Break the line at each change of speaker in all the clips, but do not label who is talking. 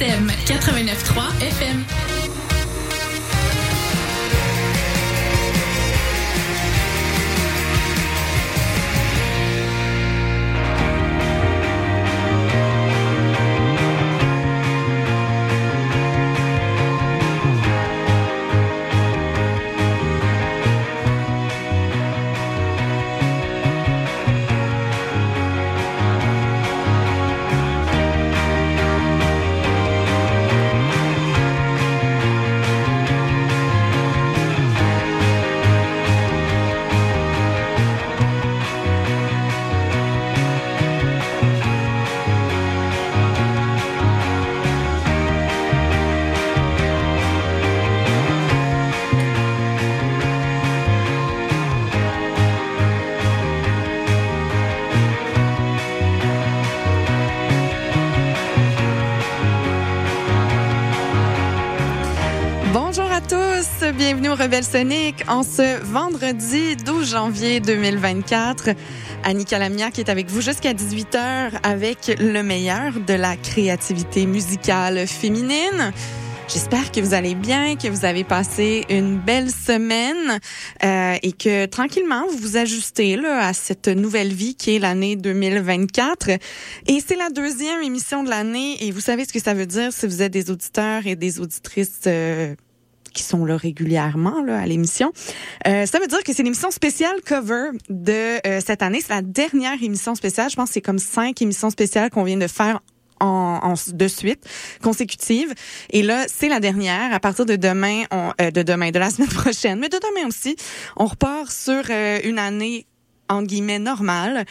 CISM 89.3 FM.
Rebelle en ce vendredi 12 janvier 2024. Annie Calamia qui est avec vous jusqu'à 18h avec le meilleur de la créativité musicale féminine. J'espère que vous allez bien, que vous avez passé une belle semaine euh, et que tranquillement vous vous ajustez là, à cette nouvelle vie qui est l'année 2024. Et c'est la deuxième émission de l'année et vous savez ce que ça veut dire si vous êtes des auditeurs et des auditrices. Euh, qui sont là régulièrement là, à l'émission. Euh, ça veut dire que c'est l'émission spéciale cover de euh, cette année. C'est la dernière émission spéciale. Je pense que c'est comme cinq émissions spéciales qu'on vient de faire en, en, de suite consécutive et là c'est la dernière à partir de demain on, euh, de demain de la semaine prochaine mais de demain aussi on repart sur euh, une année en guillemets normale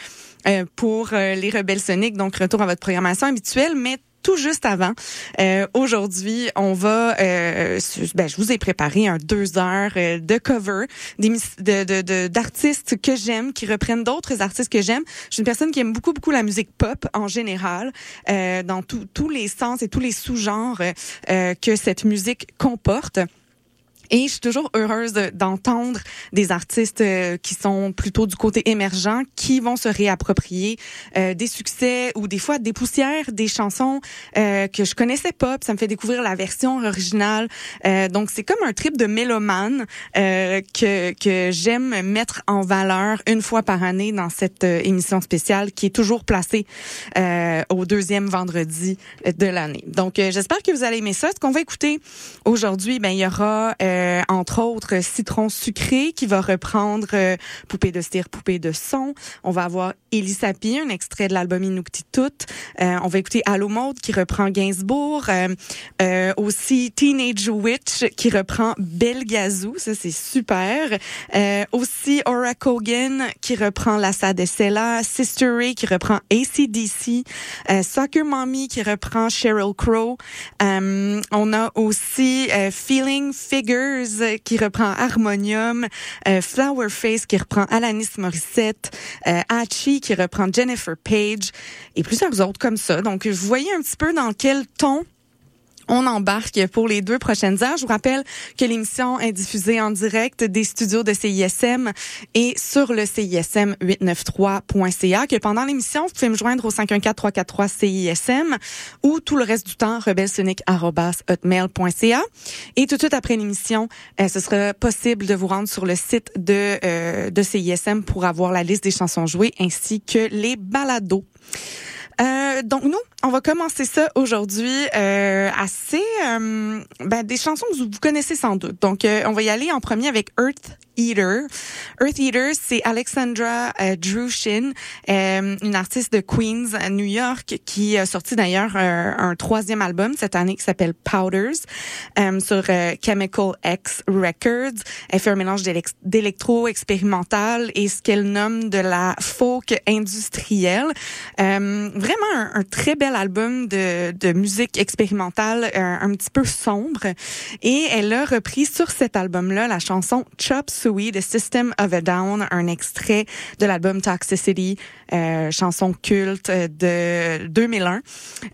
euh, pour les rebelles soniques donc retour à votre programmation habituelle mais tout juste avant. Euh, Aujourd'hui, on va, euh, ben, je vous ai préparé un deux heures euh, de cover d'artistes que j'aime, qui reprennent d'autres artistes que j'aime. Je suis une personne qui aime beaucoup, beaucoup la musique pop en général, euh, dans tous les sens et tous les sous-genres euh, que cette musique comporte. Et je suis toujours heureuse d'entendre des artistes euh, qui sont plutôt du côté émergent, qui vont se réapproprier euh, des succès ou des fois des poussières, des chansons euh, que je connaissais pas. Puis ça me fait découvrir la version originale. Donc c'est comme un trip de mélomane que que j'aime mettre en valeur une fois par année dans cette émission spéciale qui est toujours placée au deuxième vendredi de l'année. Donc j'espère que vous allez aimer ça. Ce qu'on va écouter aujourd'hui, ben il y aura euh, entre autres Citron sucré qui va reprendre euh, Poupée de cire, Poupée de son. On va avoir Elisapi, un extrait de l'album Inuktitut. Euh, on va écouter Allo Mode qui reprend Gainsbourg. Euh, aussi Teenage Witch qui reprend Belgazou, ça c'est super. aussi Aura Kogan qui reprend La Sadecella. Sister Ray qui reprend ACDC. Soccer Mommy qui reprend Sheryl Crow. on a aussi Feeling Figure qui reprend Harmonium, euh, Flower Face qui reprend Alanis Morissette, euh, Hachi qui reprend Jennifer Page et plusieurs autres comme ça. Donc, vous voyez un petit peu dans quel ton on embarque pour les deux prochaines heures. Je vous rappelle que l'émission est diffusée en direct des studios de CISM et sur le CISM 893.ca, que pendant l'émission, vous pouvez me joindre au 514-343-CISM ou tout le reste du temps, rebelsonic.hotmail.ca. Et tout de suite après l'émission, euh, ce sera possible de vous rendre sur le site de, euh, de CISM pour avoir la liste des chansons jouées ainsi que les balados. Euh, donc nous, on va commencer ça aujourd'hui euh, assez euh, ben, des chansons que vous connaissez sans doute. Donc euh, on va y aller en premier avec Earth Eater. Earth Eater, c'est Alexandra euh, Drushin, euh, une artiste de Queens, New York, qui a sorti d'ailleurs un troisième album cette année qui s'appelle Powders sur Chemical X Records. Elle fait un mélange d'électro expérimental et ce qu'elle nomme de la folk industrielle. vraiment un, un très bel album de, de musique expérimentale un, un, petit peu sombre. Et elle a repris sur cet album-là la chanson Chop Suey de System of a Down, un extrait de l'album Toxicity, euh, chanson culte de 2001.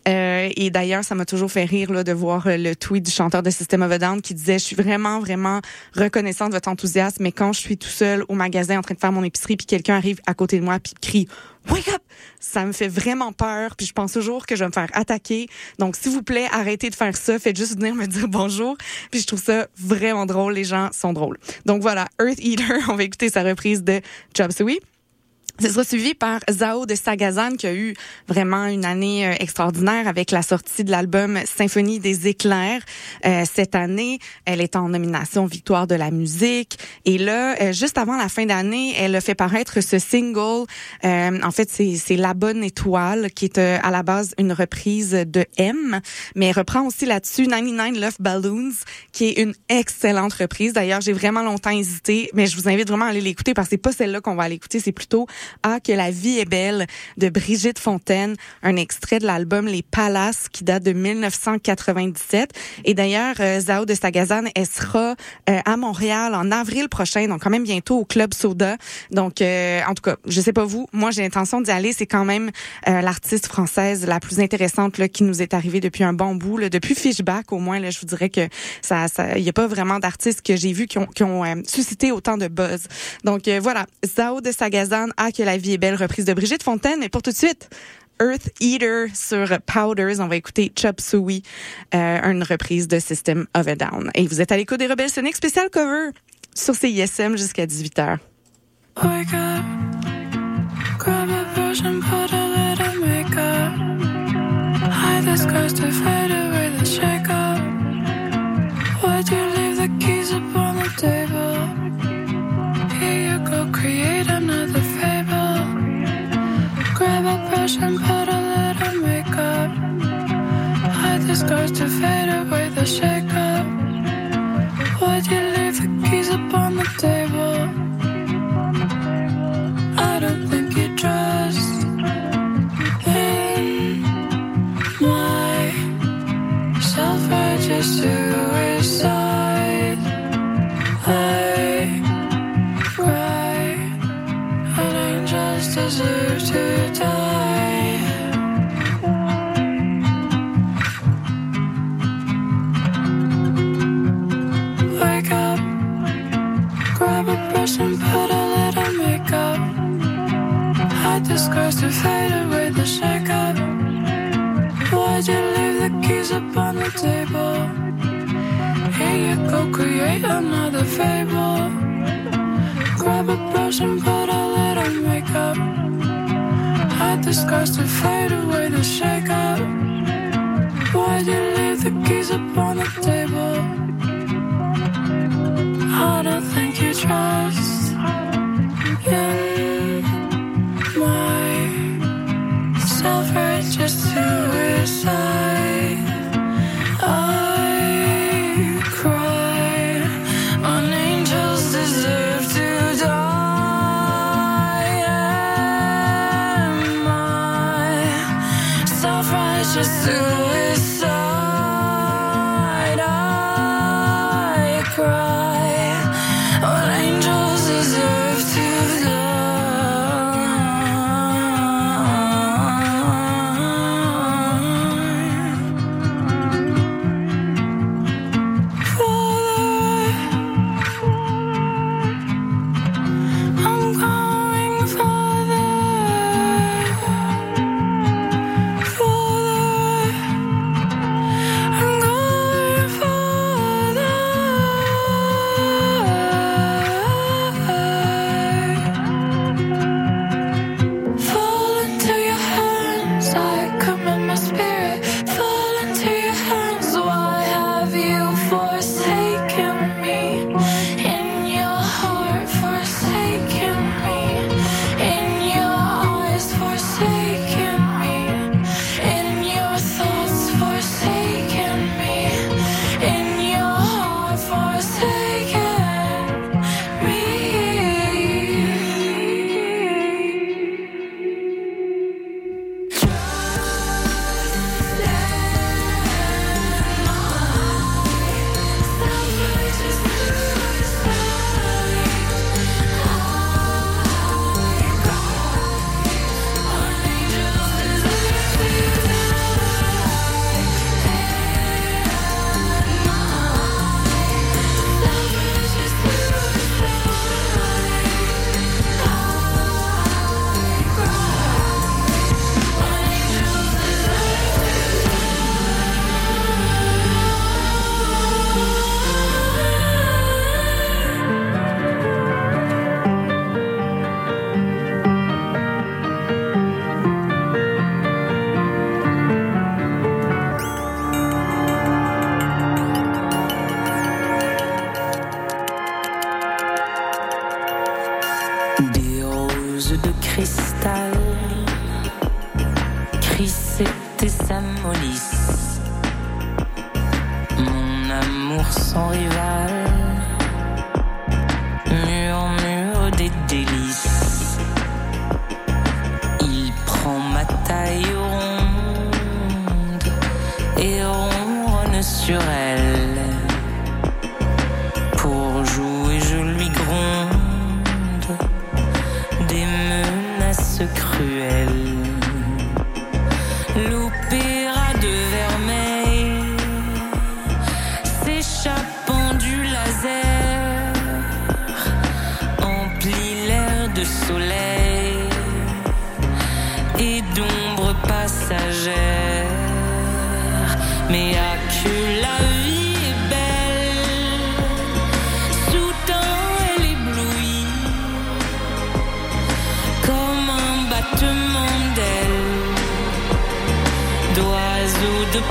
Euh, et d'ailleurs, ça m'a toujours fait rire là, de voir le tweet du chanteur de System of a Down qui disait, je suis vraiment, vraiment reconnaissant de votre enthousiasme, mais quand je suis tout seul au magasin en train de faire mon épicerie, puis quelqu'un arrive à côté de moi puis crie wake up. Ça me fait vraiment peur, puis je pense toujours que je vais me faire attaquer. Donc, s'il vous plaît, arrêtez de faire ça. Faites juste venir me dire bonjour. Puis je trouve ça vraiment drôle. Les gens sont drôles. Donc voilà, Earth Eater. On va écouter sa reprise de Chop Suey. Ce sera suivi par Zao de Sagazan qui a eu vraiment une année euh, extraordinaire avec la sortie de l'album Symphonie des éclairs euh, cette année. Elle est en nomination Victoire de la musique et là, euh, juste avant la fin d'année, elle a fait paraître ce single. en fait, c'est La Bonne Étoile qui est à la base une reprise de M, mais elle reprend aussi là-dessus 99 Love Balloons qui est une excellente reprise. D'ailleurs, j'ai vraiment longtemps hésité, mais je vous invite vraiment à aller l'écouter parce que c'est pas celle-là qu'on va aller écouter, c'est plutôt ah, que la vie est belle de Brigitte Fontaine, un extrait de l'album Les Palaces qui date de 1997. Et d'ailleurs, euh, Zao de Sagazan, elle sera euh, à Montréal en avril prochain, donc quand même bientôt au Club Soda. Donc, euh, en tout cas, je sais pas vous, moi j'ai l'intention d'y aller. C'est quand même l'artiste française la plus intéressante là, qui nous est arrivée depuis un bon bout, là, depuis Fishback au moins. Là, je vous dirais que ça, il y a pas vraiment d'artistes que j'ai vus qui ont, qui ont suscité autant de buzz. Donc voilà, Zao de Sagazan a que la vie est belle, reprise de Brigitte Fontaine. Et pour tout de suite, Earth Eater sur Powders. On va écouter Chop Suey, euh, une reprise de System of a Down. Et vous êtes à l'écoute des Rebelles Sonic spécial cover sur CISM jusqu'à 18h. Wake up, grab a brush and put a little makeup. Hide the scars to fade away the shake up. Why'd you leave the keys up on the table? Here you go, create another Grab a brush and put a little makeup. Hide the scars to fade away the shake up. Why'd you leave the keys upon the table? I don't think you trust in my self-righteous suicide. I angels deserve to. Die. Wake up, grab a brush and put a little makeup. Hide the scars to fade away the shake up. Why'd you leave the keys up on the table? Here you go, create another fable. Grab a brush and put a little makeup. Hide the scars to fade away the shake up. Why'd you leave the keys upon the table? I don't think you trust in my self-righteous suicide.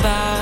about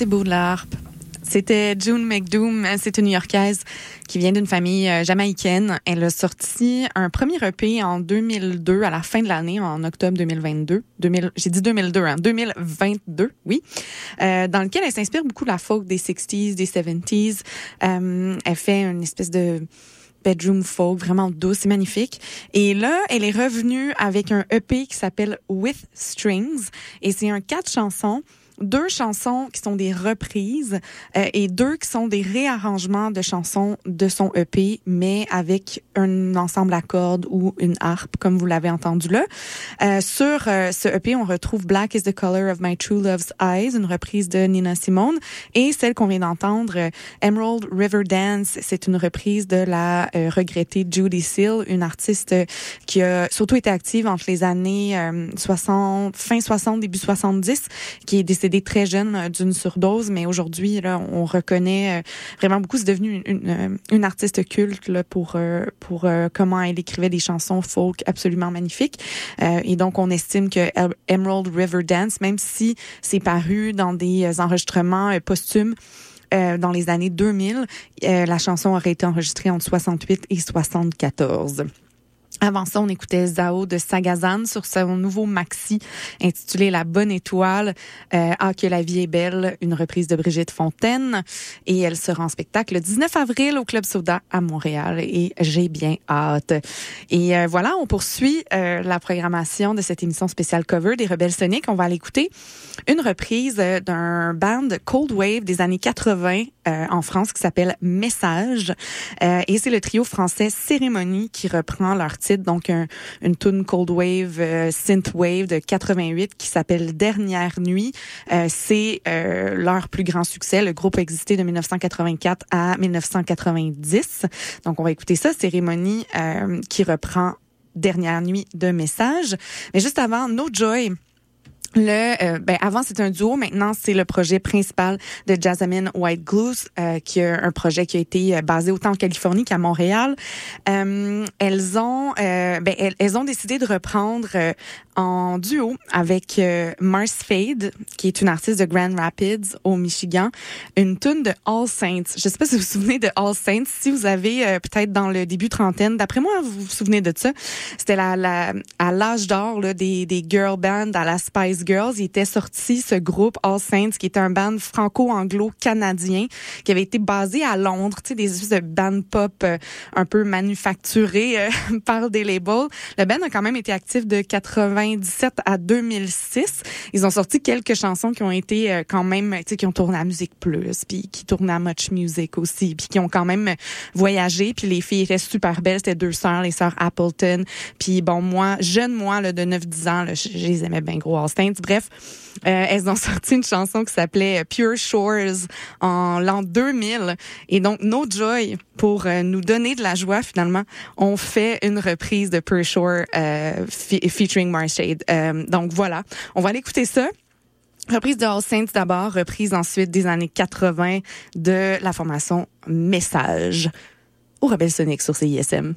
c'est beau de la. C'était June McDoom, c'est une New-Yorkaise qui vient d'une famille euh, jamaïcaine. Elle a sorti un premier EP en 2002, à la fin de l'année, en octobre 2022. 2000, j'ai dit 2002, hein, 2022, oui, euh, dans lequel elle s'inspire beaucoup de la folk des 60s, des 70s. Euh, elle fait une espèce de bedroom folk vraiment douce et magnifique. Et là, elle est revenue avec un EP qui s'appelle With Strings et c'est un quatre chansons deux chansons qui sont des reprises euh, et deux qui sont des réarrangements de chansons de son EP, mais avec un ensemble à cordes ou une harpe, comme vous l'avez entendu là. Euh, sur euh, ce EP, on retrouve Black is the Color of My True Love's Eyes, une reprise de Nina Simone, et celle qu'on vient d'entendre, euh, Emerald River Dance, c'est une reprise de la euh, regrettée Judy Seal, une artiste qui a surtout été active entre les années 60, fin 60, début 70, qui est décédée très jeune euh, d'une surdose, mais aujourd'hui, on reconnaît euh, vraiment beaucoup. C'est devenu une, une, une, artiste culte là, pour pour comment elle écrivait des chansons folk absolument magnifiques. et donc, on estime que Emerald River Dance, même si c'est paru dans des enregistrements posthumes, euh, dans les années 2000. Euh, la chanson aurait été enregistrée entre 68 et 74. Avant ça, on écoutait Zao de Sagazan sur son nouveau maxi intitulé La Bonne Étoile. Euh, ah, que la vie est belle, une reprise de Brigitte Fontaine. Et elle sera en spectacle le 19 avril au Club Soda à Montréal. Et j'ai bien hâte. Et euh, voilà, on poursuit euh, la programmation de cette émission spéciale cover des Rebelles Soniques. On va aller écouter une reprise euh, d'un band Cold Wave des années 80 euh, en France qui s'appelle Message. Euh, et c'est le trio français Cérémonie qui reprend leur titre donc un, une tune cold wave, euh, synth wave de 88 qui s'appelle Dernière nuit. Euh, c'est euh, leur plus grand succès. Le groupe a existé de 1984 à 1990. Donc on va écouter ça, cérémonie euh, qui reprend Dernière nuit de message. Mais juste avant, No Joy. Le, euh, ben avant c'était un duo, maintenant c'est le projet principal de Jasmine White Glues, euh, qui est un projet qui a été euh, basé autant en Californie qu'à Montréal. Euh, elles ont, ben elles, ont décidé de reprendre en duo avec Mars Fade, qui est une artiste de Grand Rapids au Michigan, une tune de All Saints. Je sais pas si vous vous souvenez de All Saints. Si vous avez peut-être dans le début trentaine, d'après moi vous vous souvenez de ça. C'était la, la, à l'âge d'or des, des girl bands à la Spice Girls, il était sorti ce groupe All Saints, qui était un band franco-anglo-canadien, qui avait été basé à Londres, tu sais, des espèces de band pop euh, un peu manufacturés euh, par des labels. Le band a quand même été actif de 97 à 2006. Ils ont sorti quelques chansons qui ont été euh, quand même, tu sais, qui ont tourné à Musique Plus, puis qui tournaient à Much Music aussi, puis qui ont quand même voyagé. Puis les filles étaient super belles, c'était deux sœurs, les sœurs Appleton. Puis bon, moi, jeune moi, là, de 9-10 ans, là, je, je les aimais bien gros All Saints. Bref, euh, elles ont sorti une chanson qui s'appelait Pure Shores en l'an 2000. Et donc, No Joy, pour euh, nous donner de la joie, finalement, on fait une reprise de Pure Shore euh, featuring Marshade. Donc, voilà. On va aller écouter ça. Reprise de All Saints d'abord, reprise ensuite des années 80 de la formation Message au Rebelle Sonic sur CISM.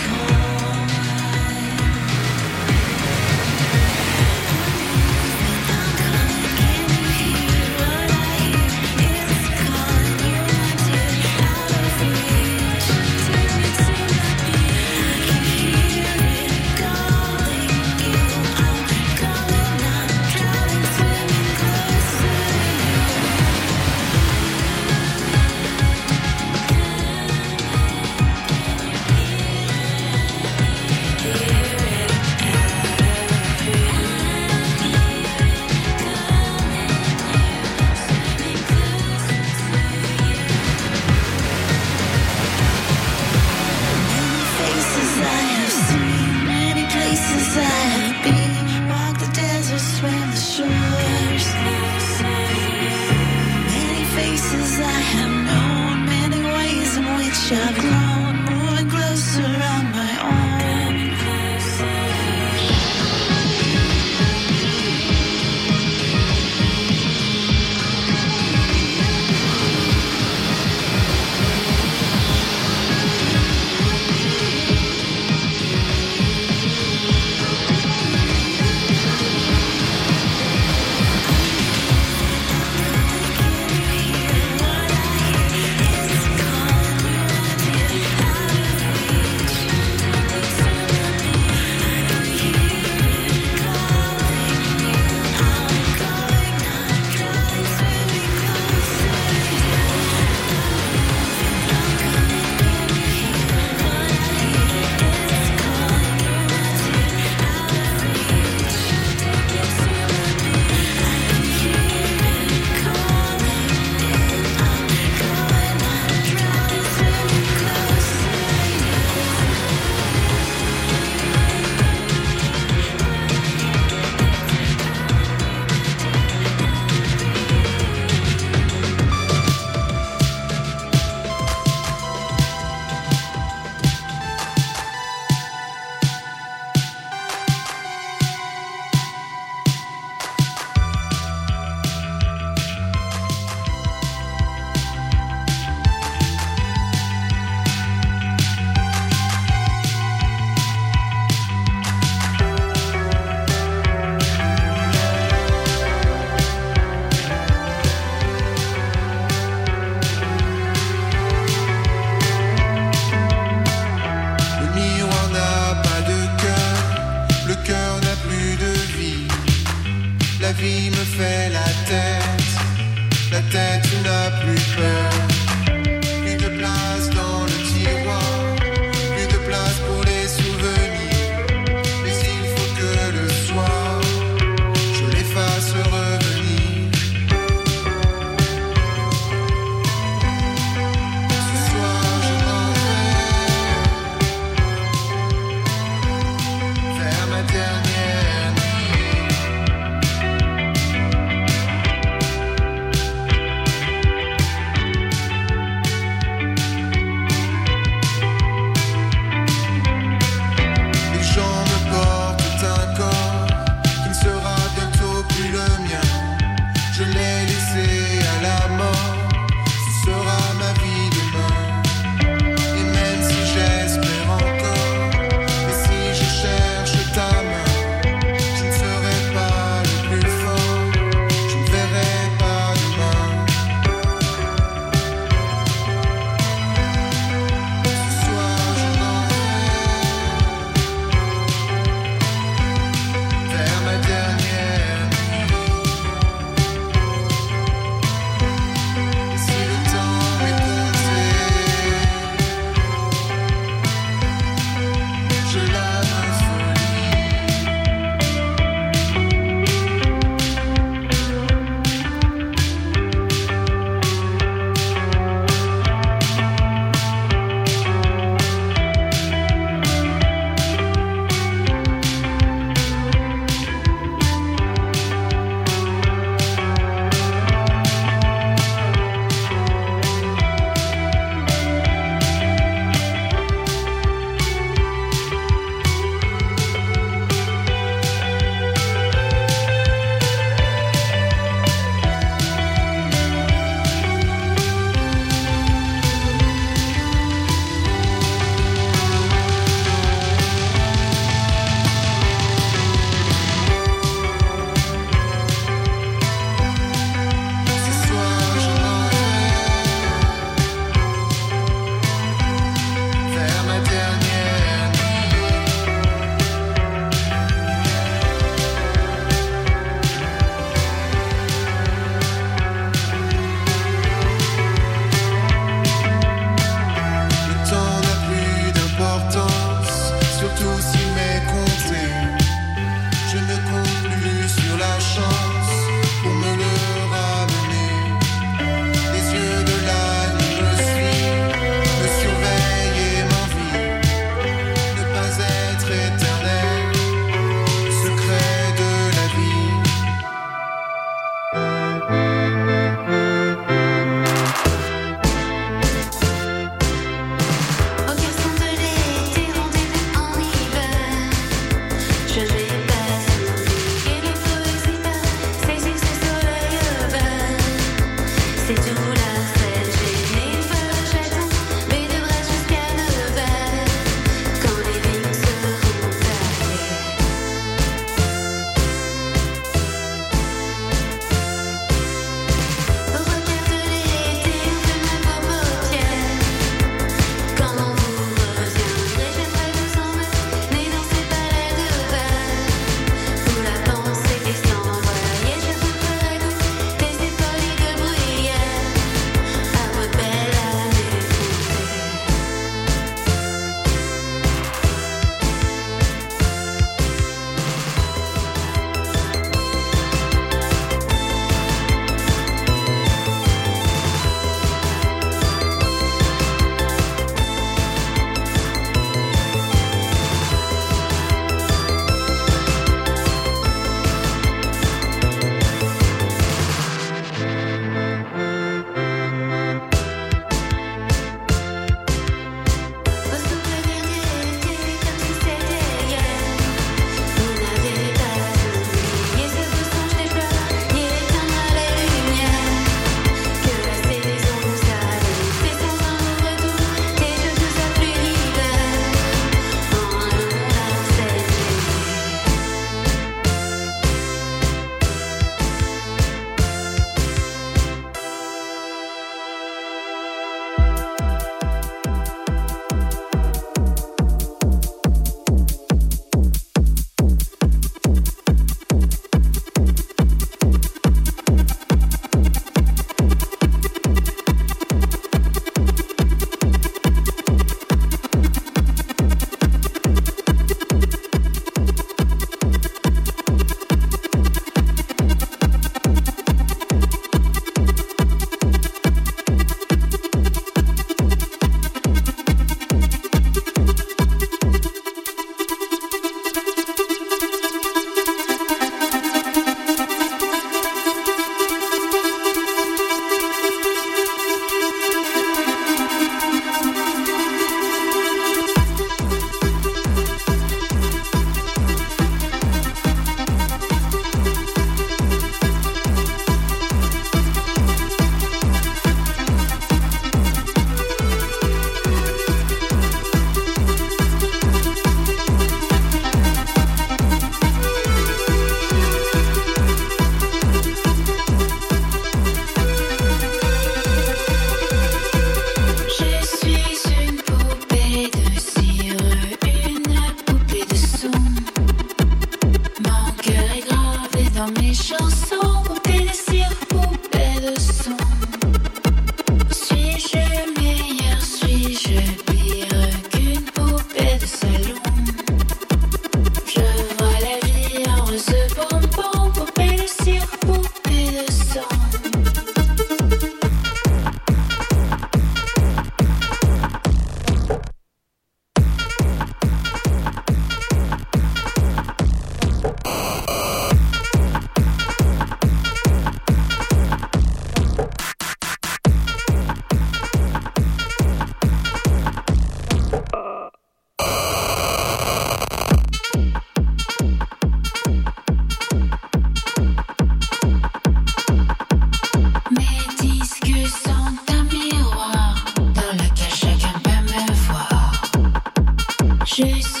Je
suis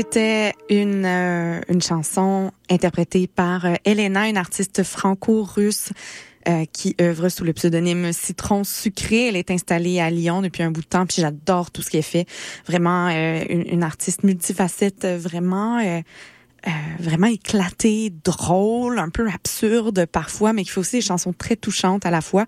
C'était une, euh, une chanson interprétée par euh, Elena, une artiste franco-russe euh, qui œuvre sous le pseudonyme Citron Sucré. Elle est installée à Lyon depuis un bout de temps, puis j'adore tout ce qu'elle fait. Vraiment une, artiste multifacette, vraiment... euh, vraiment éclatée, drôle, un peu absurde parfois, mais qui fait aussi des chansons très touchantes à la fois.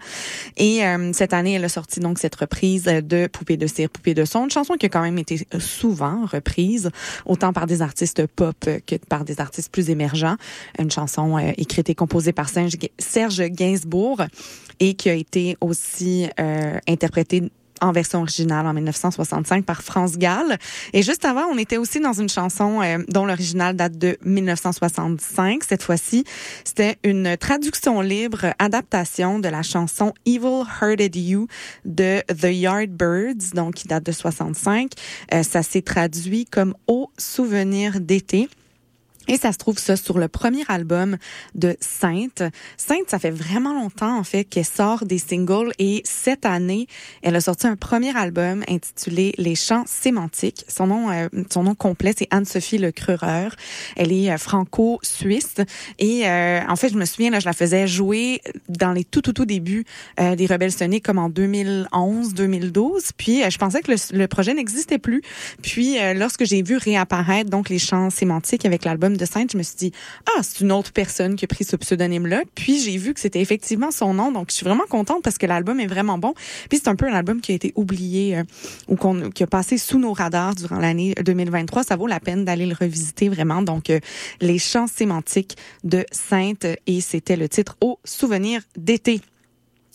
Et euh, cette année, elle a sorti donc cette reprise de Poupée de cire, Poupée de son, une chanson qui a quand même été euh, souvent reprise, autant par des artistes pop que par des artistes plus émergents. Une chanson euh, écrite et composée par Serge Gainsbourg et qui a été aussi interprétée en version originale en 1965 par France Gall. Et juste avant, on était aussi dans une chanson euh, dont l'original date de 1965. Cette fois-ci, c'était une traduction libre, adaptation de la chanson Evil Hurted You de The Yardbirds, donc qui date de 65. Euh, ça s'est traduit comme Au souvenir d'été. Et ça se trouve ça sur le premier album de Sainte. Sainte, ça fait vraiment longtemps en fait qu'elle sort des singles et cette année, elle a sorti un premier album intitulé Les chants sémantiques. Son nom, euh, son nom complet, c'est Anne-Sophie Le Crureur. Elle est euh, franco-suisse et euh, en fait, je me souviens là, je la faisais jouer dans les tout tout tout débuts euh, des Rebelles Soniques comme en 2011, 2012. Puis euh, je pensais que le, projet n'existait plus. Puis lorsque j'ai vu réapparaître donc les chants sémantiques avec l'album de Sainte, je me suis dit ah c'est une autre personne qui a pris ce pseudonyme là. Puis j'ai vu que c'était effectivement son nom. Donc je suis vraiment contente parce que l'album est vraiment bon. Puis c'est un peu un album qui a été oublié euh, ou qu'on qui a passé sous nos radars durant l'année 2023. Ça vaut la peine d'aller le revisiter vraiment. Donc euh, les chants sémantiques de Sainte et c'était le titre au souvenir d'été.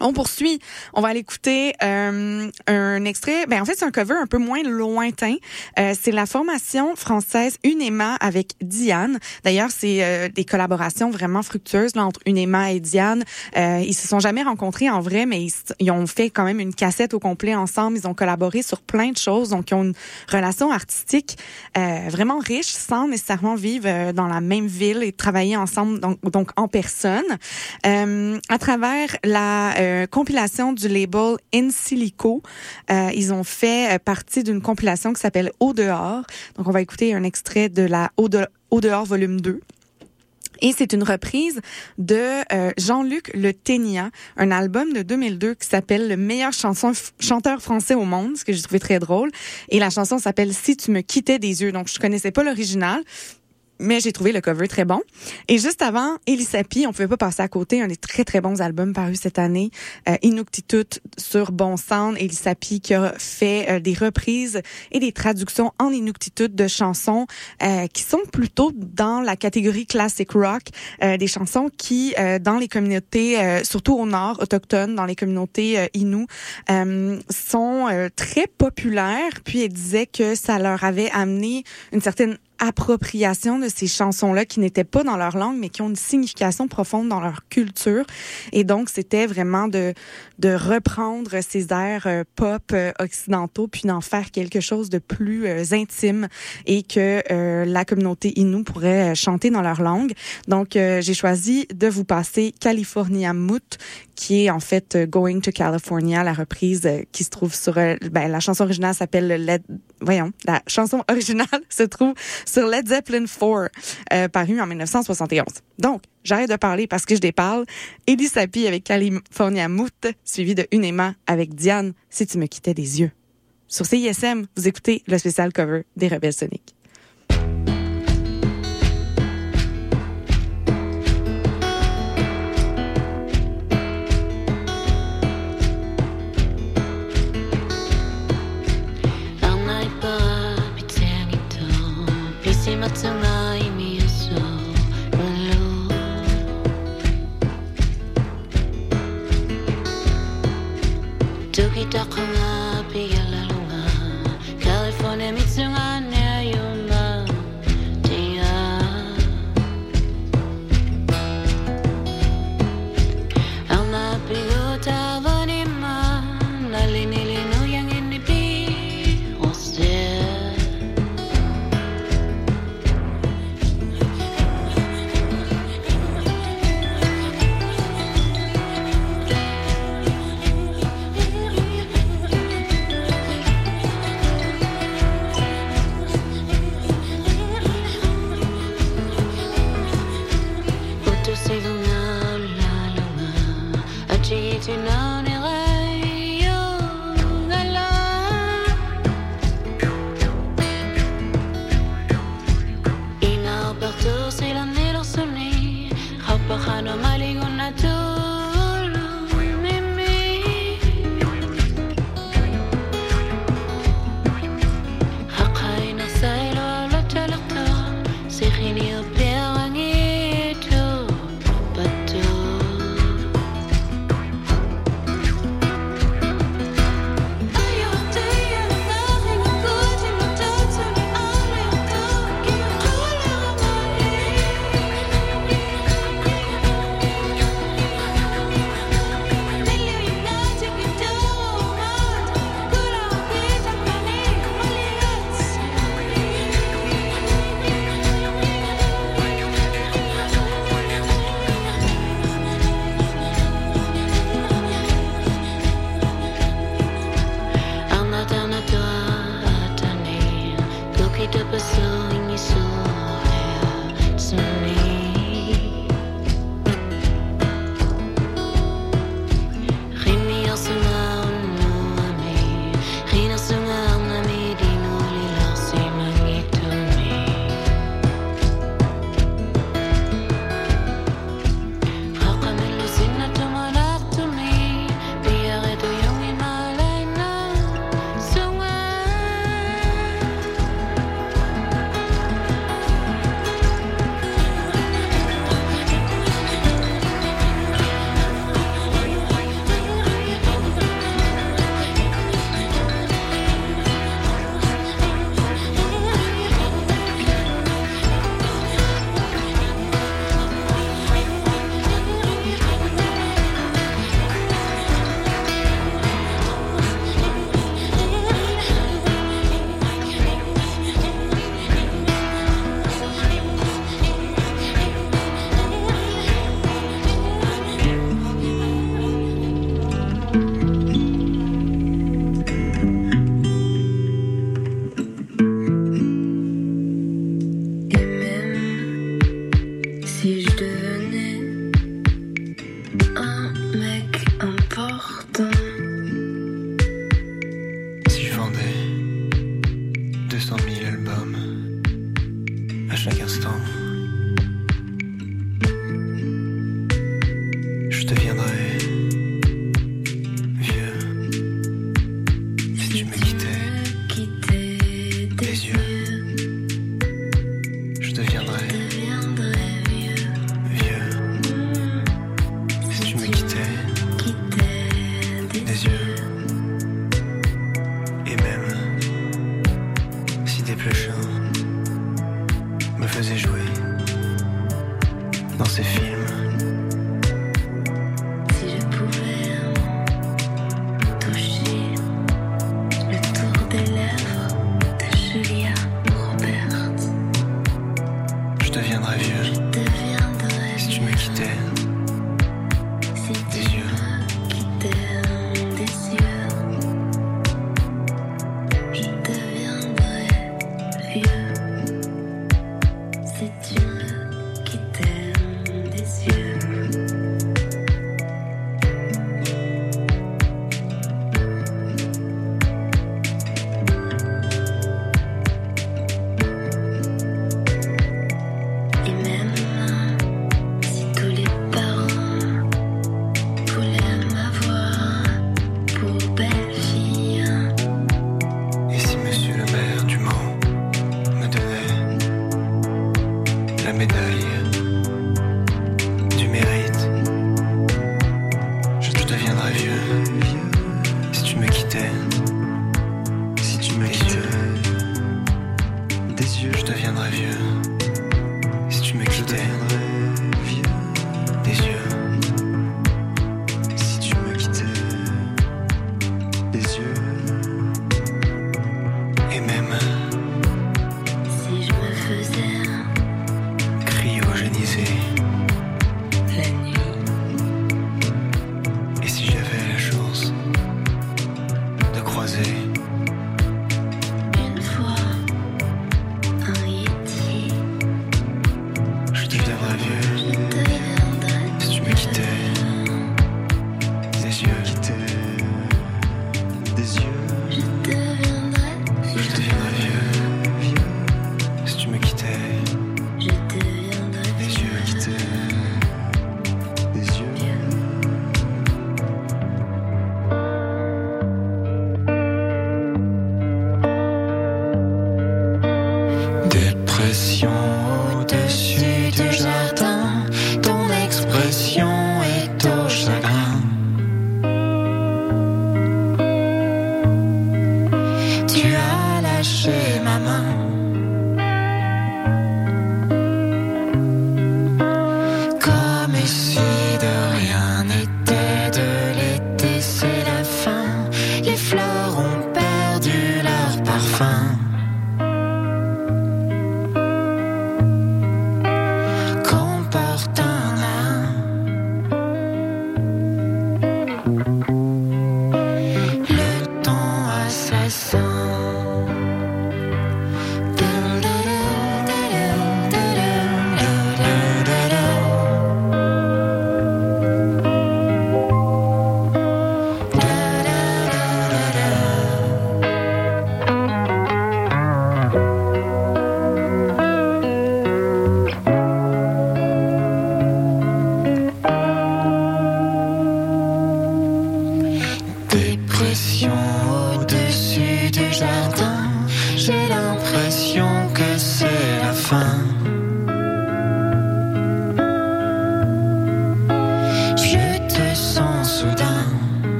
On poursuit. On va aller écouter euh, un extrait. Ben en fait, c'est un cover un peu moins lointain. Euh, c'est la formation française Unema avec Diane. D'ailleurs, c'est euh, des collaborations vraiment fructueuses là, entre Unema et Diane. Euh, ils se sont jamais rencontrés en vrai, mais ils, ils ont fait quand même une cassette au complet ensemble. Ils ont collaboré sur plein de choses, donc ils ont une relation artistique euh, vraiment riche, sans nécessairement vivre euh, dans la même ville et travailler ensemble, donc, donc en personne. À travers la euh, compilation du label In Silico, euh, ils ont fait euh, partie d'une compilation qui s'appelle Au dehors. Donc on va écouter un extrait de la Au, de- Au dehors volume 2. Et c'est une reprise de Jean-Luc Le Ténia, un album de 2002 qui s'appelle Le meilleur chanteur français au monde, ce que j'ai trouvé très drôle. Et la chanson s'appelle Si tu me quittais des yeux. Donc je connaissais pas l'original, mais j'ai trouvé le cover très bon. Et juste avant, Elisapi, on pouvait pas passer à côté, un des très très bons albums parus cette année, euh, Inuktitut sur Bon Sound, Elisapi qui a fait euh, des reprises et des traductions en Inuktitut de chansons euh, qui sont plutôt dans la catégorie classic rock, euh, des chansons qui euh, dans les communautés, euh, surtout au nord, autochtones, dans les communautés euh, sont très populaires. Puis elle disait que ça leur avait amené une certaine
appropriation de ces chansons-là qui n'étaient pas dans leur langue, mais qui ont une signification profonde dans leur culture. Et donc, c'était vraiment de, de reprendre ces airs euh, pop euh, occidentaux, puis d'en faire quelque chose de plus euh, intime et que la communauté Innu pourrait chanter dans leur langue. Donc, j'ai choisi de vous passer California Moot, qui est en fait Going to California, la reprise qui se trouve sur... ben, la chanson originale s'appelle Led... Voyons, la chanson originale se trouve sur Led Zeppelin 4, euh, paru en 1971. Donc, j'arrête de parler parce que je déparle. Eddie Sapi avec California Moot, suivi de Unema avec Diane, Si tu me quittais des yeux. Sur CISM, vous écoutez le spécial cover des Rebelles Soniques. Took it all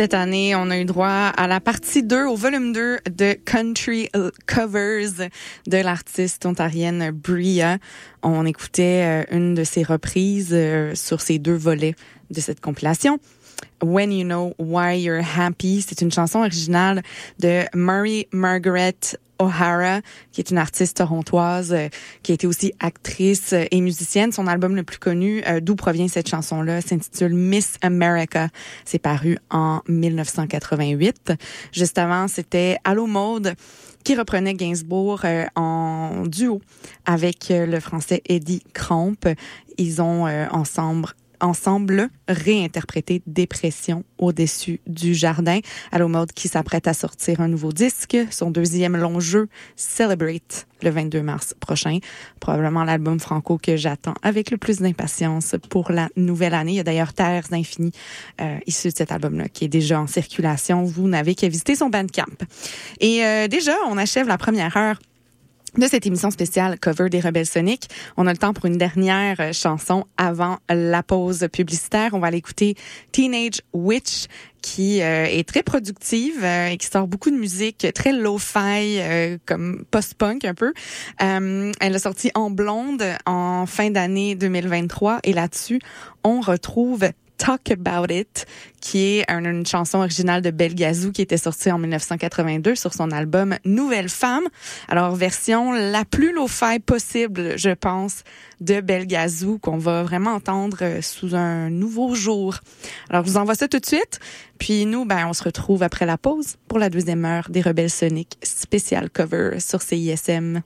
Cette année, on a eu droit à la partie 2, au volume 2 de Country Covers de l'artiste ontarienne Bria. On écoutait euh, une de ses reprises euh, sur ces deux volets de cette compilation. When You Know Why You're Happy, c'est une chanson originale de Murray Margaret O'Hara, qui est une artiste torontoise, euh, qui a été aussi actrice euh, et musicienne. Son album le plus connu, euh, d'où provient cette chanson-là, s'intitule Miss America. C'est paru en 1988. Juste avant, c'était Allo Mode qui reprenait Gainsbourg euh, en duo avec euh, le français Eddie Cromp. Ils ont euh, ensemble ensemble réinterprété Dépression au-dessus du jardin. Allo Mode qui s'apprête à sortir un nouveau disque, son deuxième long jeu, Celebrate, le 22 mars prochain. Probablement l'album franco que j'attends avec le plus d'impatience pour la nouvelle année. Il y a d'ailleurs Terres d'Infini euh, de cet album-là qui est déjà en circulation. Vous n'avez qu'à visiter son Bandcamp. Et euh, déjà, on achève la première heure de cette émission spéciale cover des Rebelles Soniques. On a le temps pour une dernière euh, chanson avant la pause publicitaire. On va aller écouter Teenage Witch qui euh, est très productive euh, et qui sort beaucoup de musique très euh, comme post-punk un peu. Elle a sorti En blonde en fin d'année 2023 et là-dessus, on retrouve Talk About It, qui est un- une chanson originale de Belgazou qui était sortie en 1982 sur son album Nouvelle Femme. Alors, version la plus lo-fi possible, je pense, de Belgazou qu'on va vraiment entendre euh, sous un nouveau jour. Alors, je vous envoie ça tout de suite. Puis nous, ben, on se retrouve après la pause pour la deuxième heure des Rebelles Soniques spécial cover sur CISM.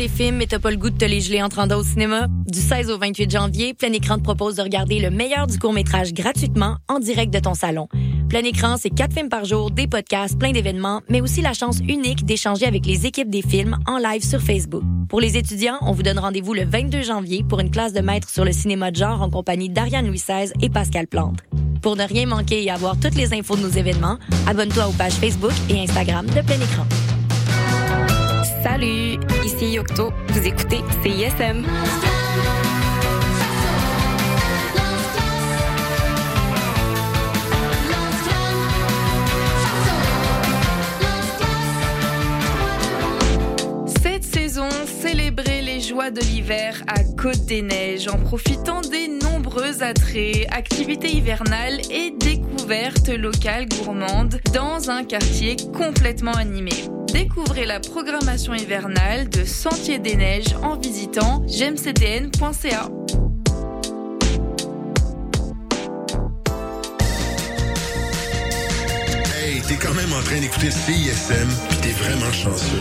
des films, le Goût de te les geler en train au cinéma? Du 16 au 28 janvier, Plein Écran te propose de regarder le meilleur du court-métrage gratuitement en direct de ton salon. Plein Écran, c'est quatre films par jour, des podcasts, plein d'événements, mais aussi la chance unique d'échanger avec les équipes des films en live sur Facebook. Pour les étudiants, on vous donne rendez-vous le 22 janvier pour une classe de maître sur le cinéma de genre en compagnie d'Ariane Louis XVI et Pascal Plante. Pour ne rien manquer et avoir toutes les infos de nos événements, abonne-toi aux pages Facebook et Instagram de Plein Écran.
Salut, ici Yocto, vous écoutez CISM.
Cette saison, célébrer les joies de l'hiver à Côte des Neiges en profitant des nombreux attraits, activités hivernales et découvertes locales gourmandes dans un quartier complètement animé. Découvrez la programmation hivernale de Sentier des Neiges en visitant gmcdn.ca.
Hey, t'es quand même en train d'écouter CISM, puis t'es vraiment chanceux.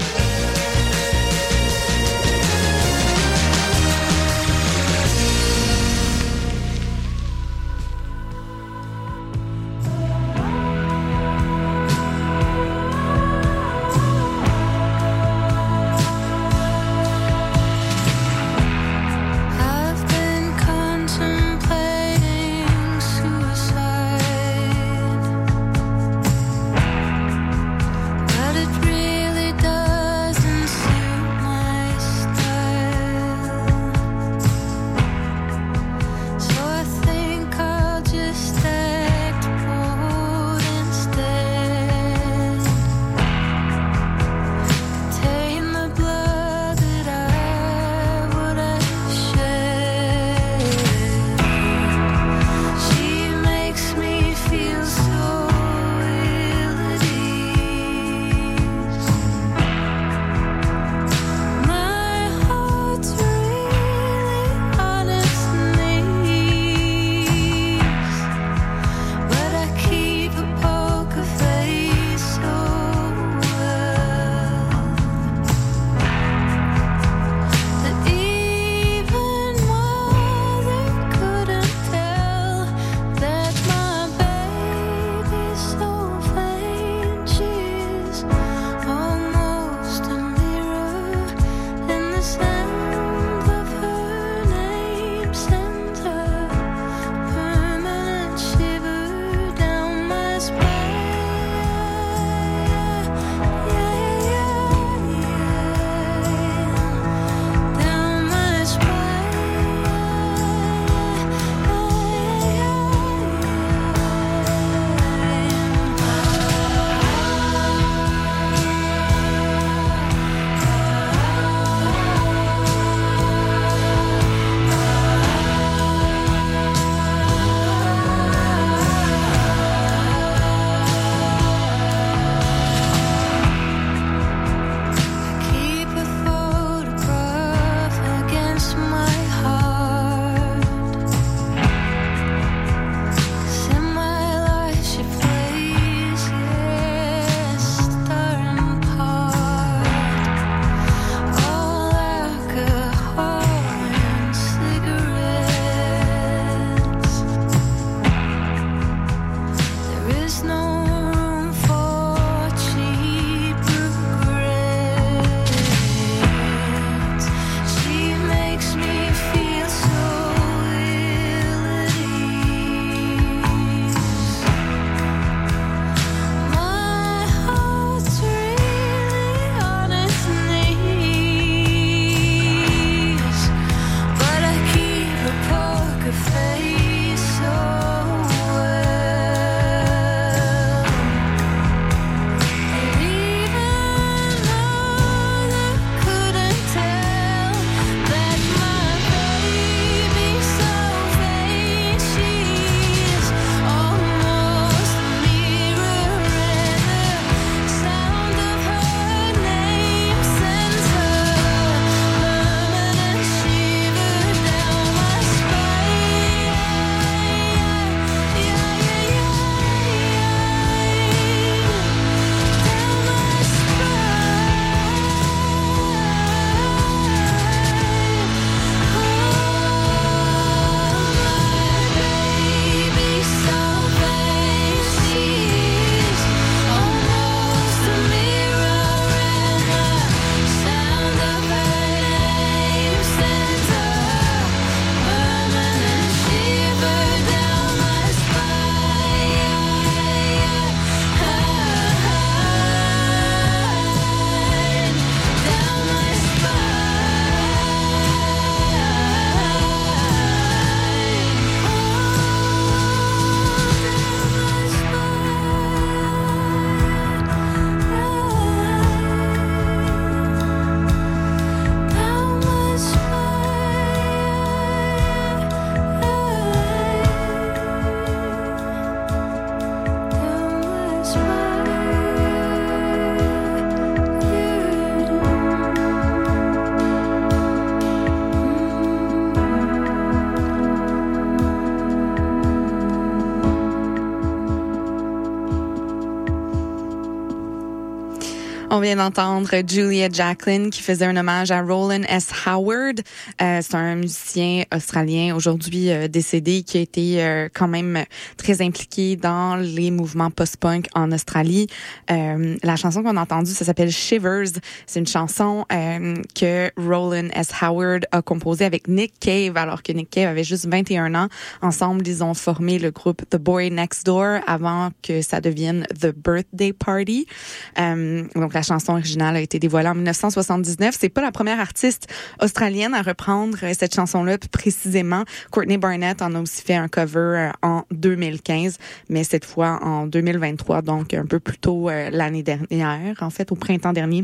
On vient d'entendre Julia Jacqueline qui faisait un hommage à Roland S. Howard. Euh, c'est un musicien australien aujourd'hui euh, décédé qui a été euh, quand même très impliqué dans les mouvements post-punk en Australie. Euh, la chanson qu'on a entendue, ça s'appelle Shivers. C'est une chanson que Roland S. Howard a composée avec Nick Cave alors que Nick Cave avait juste 21 ans. Ensemble, ils ont formé le groupe The Boy Next Door avant que ça devienne The Birthday Party. Donc la chanson originale a été dévoilée en 1979. C'est pas la première artiste australienne à reprendre euh, cette chanson-là plus précisément. Courtney Barnett en a aussi fait un cover euh, en 2015, mais cette fois en 2023, donc un peu plus tôt euh, l'année dernière, en fait au printemps dernier.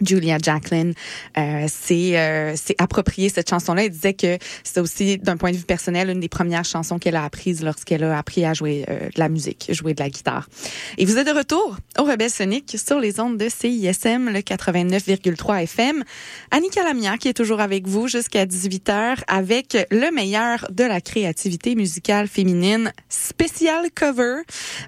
Julia Jacqueline euh, s'est euh, approprié cette chanson-là. Elle disait que c'était aussi, d'un point de vue personnel, une des premières chansons qu'elle a apprises lorsqu'elle a appris à jouer euh, de la musique, jouer de la guitare. Et vous êtes de retour au Rebelle Sonic sur les ondes de CISM, le 89,3 FM. Annie Calamia qui est toujours avec vous jusqu'à 18h avec le meilleur de la créativité musicale féminine, spécial cover,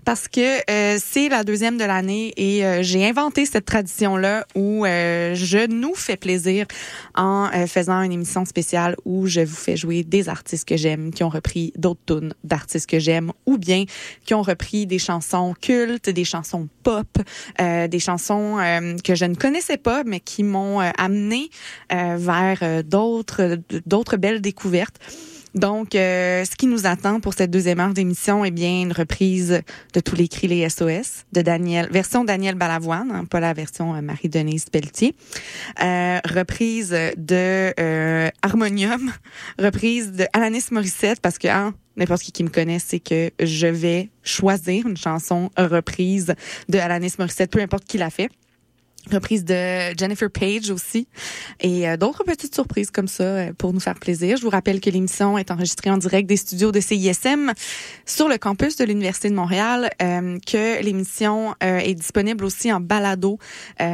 parce que euh, c'est la deuxième de l'année et euh, j'ai inventé cette tradition-là où euh, je nous fais plaisir en euh, faisant une émission spéciale où je vous fais jouer des artistes que j'aime, qui ont repris d'autres tunes d'artistes que j'aime, ou bien qui ont repris des chansons cultes, des chansons pop, euh, des chansons euh, que je ne connaissais pas, mais qui m'ont euh, amené euh, vers euh, d'autres d'autres belles découvertes. Donc, euh, ce qui nous attend pour cette deuxième heure d'émission est bien une reprise de tous les cris les SOS de Daniel, version Daniel Balavoine, hein, pas la version euh, Marie-Denise Pelletier. Euh, reprise de euh, Harmonium, reprise de Alanis Morissette, parce que hein, n'importe qui qui me connaît sait que je vais choisir une chanson reprise de Alanis Morissette, peu importe qui l'a fait reprise de Jennifer Page aussi et euh, d'autres petites surprises comme ça euh, pour nous faire plaisir. Je vous rappelle que l'émission est enregistrée en direct des studios de CISM sur le campus de l'Université de Montréal, euh, que l'émission est disponible aussi en balado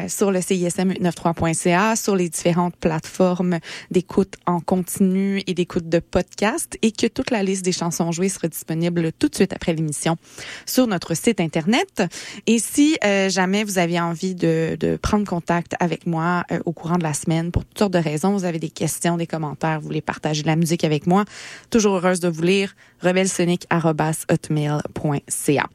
sur le CISM 893.ca, sur les différentes plateformes d'écoute en continu et d'écoute de podcast et que toute la liste des chansons jouées sera disponible tout de suite après l'émission sur notre site internet. Et si jamais vous aviez envie de, de prendre contact avec moi euh, au courant de la semaine pour toutes sortes de raisons. Vous avez des questions, des commentaires, vous voulez partager de la musique avec moi. Toujours heureuse de vous lire. rebelsonic.hotmail.ca.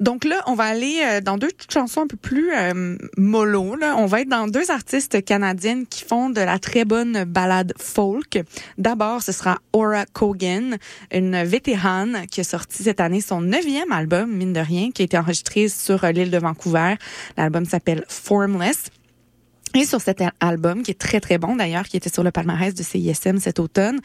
Donc là, on va aller euh, dans deux chansons un peu plus euh, mollo. Là. On va être dans deux artistes canadiennes qui font de la très bonne balade folk. D'abord, ce sera Aura Cogan, une vétérane qui a sorti cette année son neuvième album, mine de rien, qui a été enregistré sur euh, l'île de Vancouver. L'album s'appelle Formless. Et sur cet al- album, qui est très très bon d'ailleurs, qui était sur le palmarès de CISM cet automne,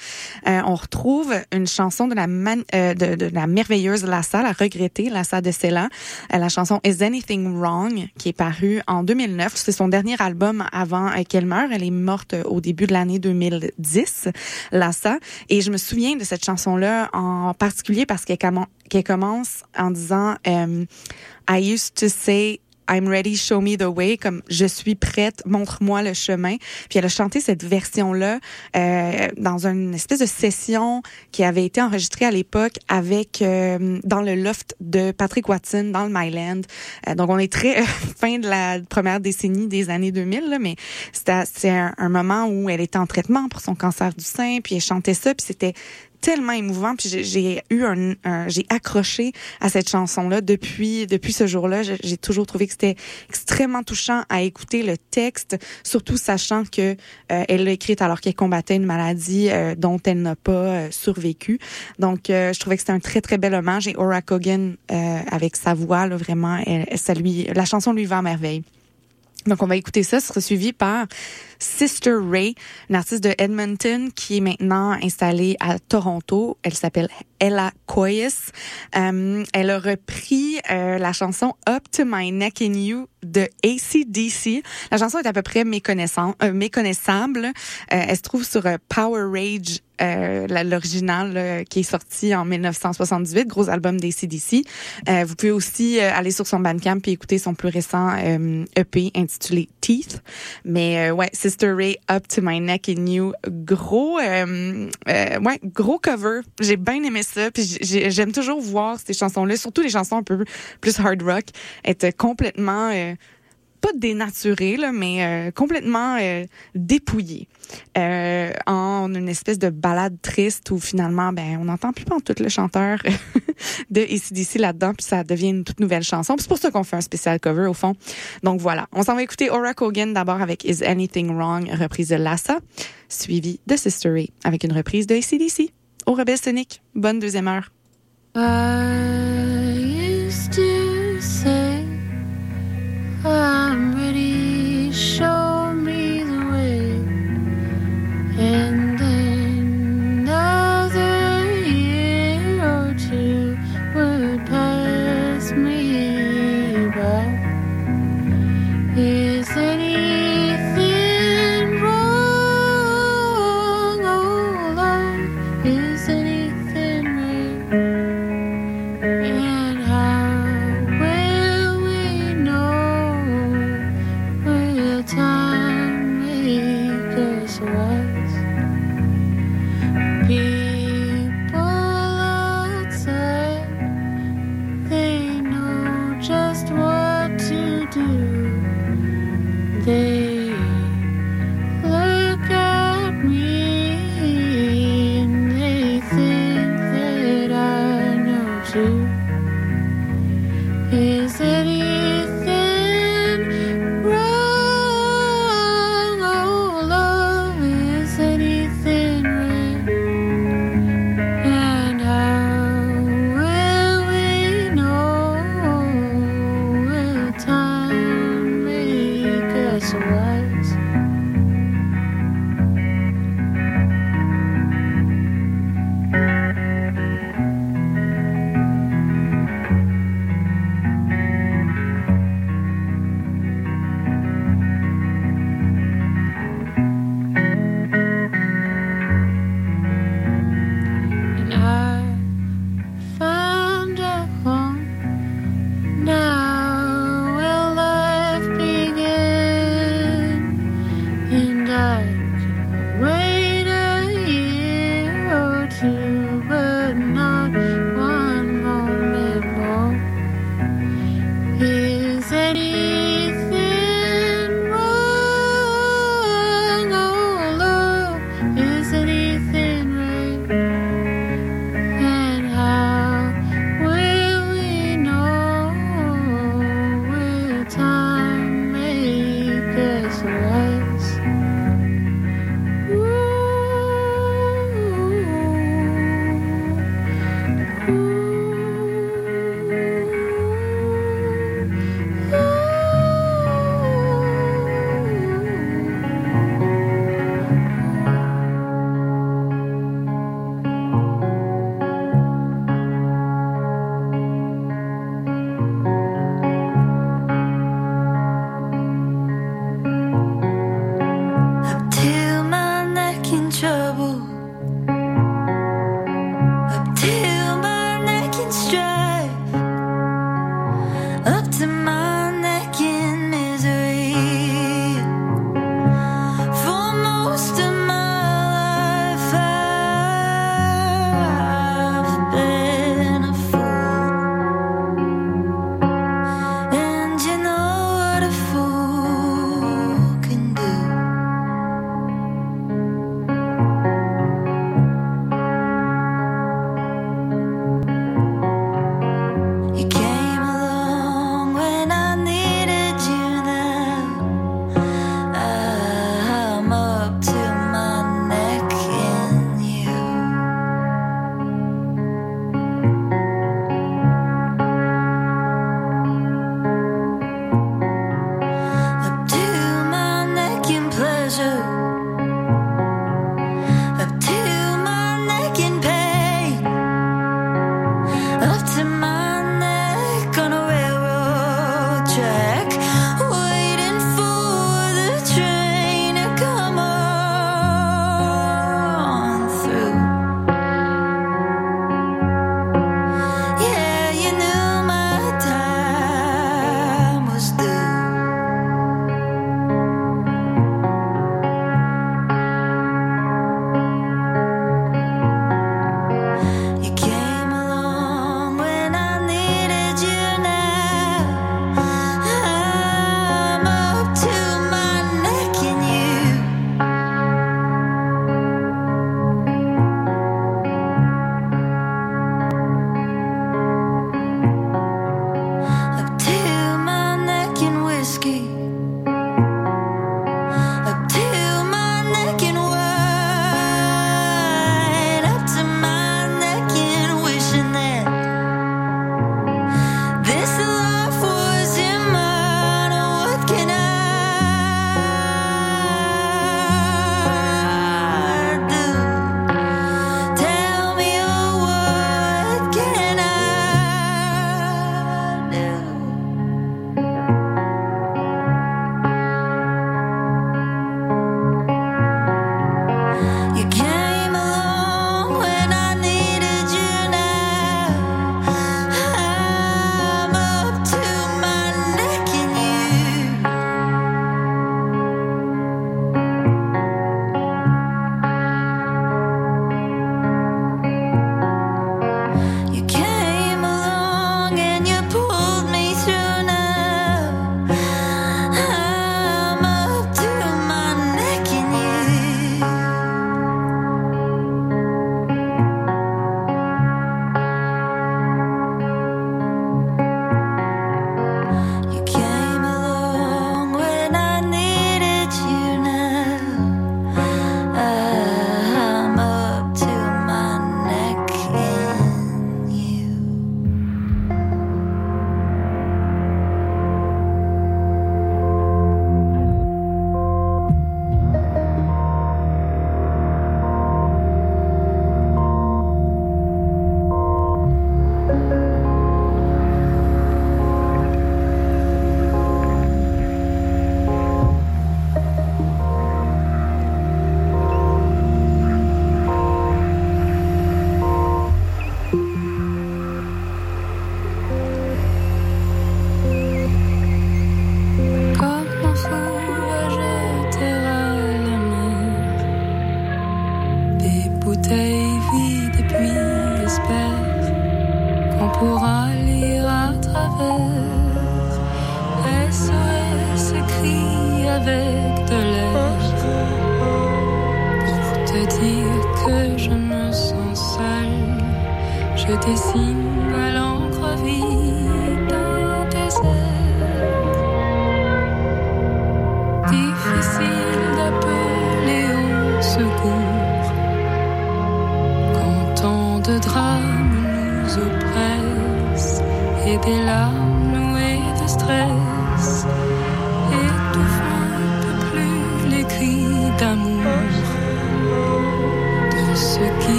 euh, on retrouve une chanson de la man- euh, de, de la merveilleuse Lassa, la regrettée Lassa de Cella, euh, la chanson Is Anything Wrong, qui est parue en 2009. C'est son dernier album avant euh, qu'elle meure. Elle est morte euh, au début de l'année 2010, Lassa. Et je me souviens de cette chanson-là en particulier parce qu'elle commence en disant euh, I used to say I'm ready, show me the way, comme je suis prête, montre-moi le chemin. Puis elle a chanté cette version-là euh, dans une espèce de session qui avait été enregistrée à l'époque avec euh, dans le loft de Patrick Watson dans le Myland. Euh, donc on est très fin de la première décennie des années 2000, là, mais c'est un, un moment où elle était en traitement pour son cancer du sein, puis elle chantait ça, puis c'était tellement émouvant puis j'ai- eu un, un- j'ai accroché à cette chanson là depuis depuis ce jour-là. J'ai toujours trouvé que c'était extrêmement touchant à écouter le texte surtout sachant que euh, elle l'a écrite alors qu'elle combattait une maladie euh, dont elle n'a pas euh, survécu. Donc euh, je trouvais que c'était un très très bel hommage. Et Aura Cogan euh, avec sa voix là, vraiment elle, ça lui la chanson lui va à merveille donc, on va écouter ça. Ce sera suivi par Sister Ray, une artiste de Edmonton qui est maintenant installée à Toronto. Elle s'appelle Ella Coyes. Euh, elle a repris euh, la chanson Up to My Neck in You de ACDC. La chanson est à peu près méconnaissant- euh, méconnaissable. Elle se trouve sur Power Rage euh, l'original là, qui est sorti en 1978, gros album d'ACDC. Euh, vous pouvez aussi euh, aller sur son Bandcamp et écouter son plus récent euh, EP intitulé Teeth. Mais euh, ouais, Sister Ray, Up to My Neck in You, gros, euh, euh, ouais, gros cover. J'ai bien aimé ça. Puis j'ai- j'aime toujours voir ces chansons-là, surtout les chansons un peu plus hard rock, être complètement
pas dénaturé, là, mais euh, complètement euh, dépouillé. Euh, en une espèce de balade triste où finalement, ben, on n'entend plus pas en tout le chanteur de ACDC là-dedans, puis ça devient une toute nouvelle chanson. C'est pour ça qu'on fait un spécial cover, au fond. Donc voilà, on s'en va écouter Aura Kogan d'abord avec Is Anything Wrong, reprise de Lassa, suivie de Sistery avec une reprise de ACDC. Au Rebelle Sonic, bonne deuxième heure.
Uh... Um.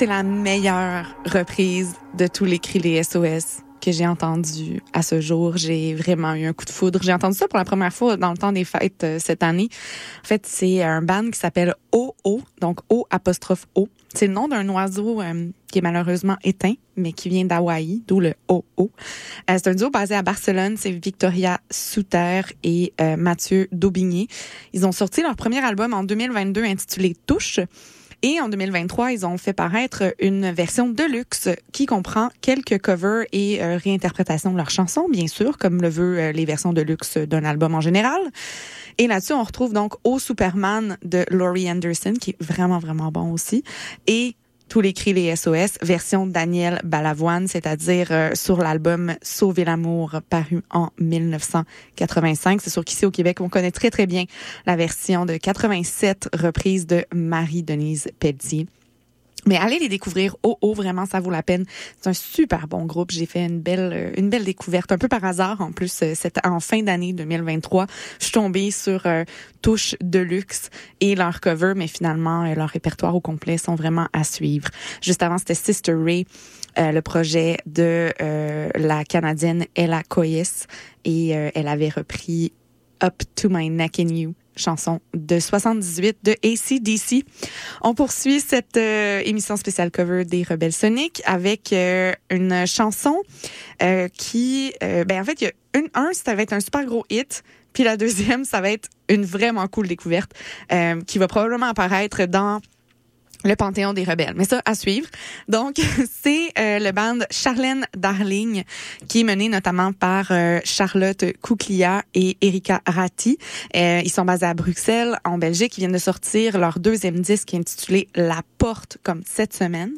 C'est la meilleure reprise de tous les cris les SOS que j'ai entendu à ce jour. J'ai vraiment eu un coup de foudre. J'ai entendu ça pour la première fois dans le temps des fêtes euh, cette année. En fait, c'est un band qui s'appelle OO, donc O apostrophe O. C'est le nom d'un oiseau euh, qui est malheureusement éteint, mais qui vient d'Hawaï, d'où le OO. Euh, c'est un duo basé à Barcelone. C'est Victoria Souter et euh, Mathieu Daubigné. Ils ont sorti leur premier album en 2022 intitulé Touche. Et en 2023, ils ont fait paraître une version de luxe qui comprend quelques covers et euh, réinterprétations de leurs chansons, bien sûr, comme le veut euh, les versions de luxe d'un album en général. Et là-dessus, on retrouve donc Au Superman de Laurie Anderson, qui est vraiment, vraiment bon aussi. Et
tous les cris les SOS, version Daniel Balavoine, c'est-à-dire euh, sur l'album Sauver l'amour paru en 1985. C'est sûr qu'ici au Québec, on connaît très très bien la version de 87 reprise de Marie-Denise Pelletier. Mais allez les découvrir. Oh, oh, vraiment, ça vaut la peine. C'est un super bon groupe. J'ai fait une belle, euh, une belle découverte, un peu par hasard. En plus, euh, c'était en fin d'année 2023. Je suis tombée sur euh, Touche de luxe et leur cover, mais finalement, euh, leur répertoire au complet sont vraiment à suivre. Juste avant, c'était Sister Ray, le projet de la Canadienne Ella Coyes, et elle avait repris Up to My Neck in You chanson de 78 de ACDC. On poursuit cette euh, émission spéciale cover des Rebelles Sonic avec euh, une chanson euh, qui, ben en fait, il y a une, un, ça va être un super gros hit. Puis la deuxième, ça va être une vraiment cool découverte qui va probablement apparaître dans le Panthéon des Rebelles. Mais ça, à suivre. Donc, c'est euh, le band Charlène Darling, qui est mené notamment par euh, Charlotte Kouklia et Erika Ratti. Euh, ils sont basés à Bruxelles, en Belgique. Ils viennent de sortir leur deuxième disque intitulé La Comme cette semaine.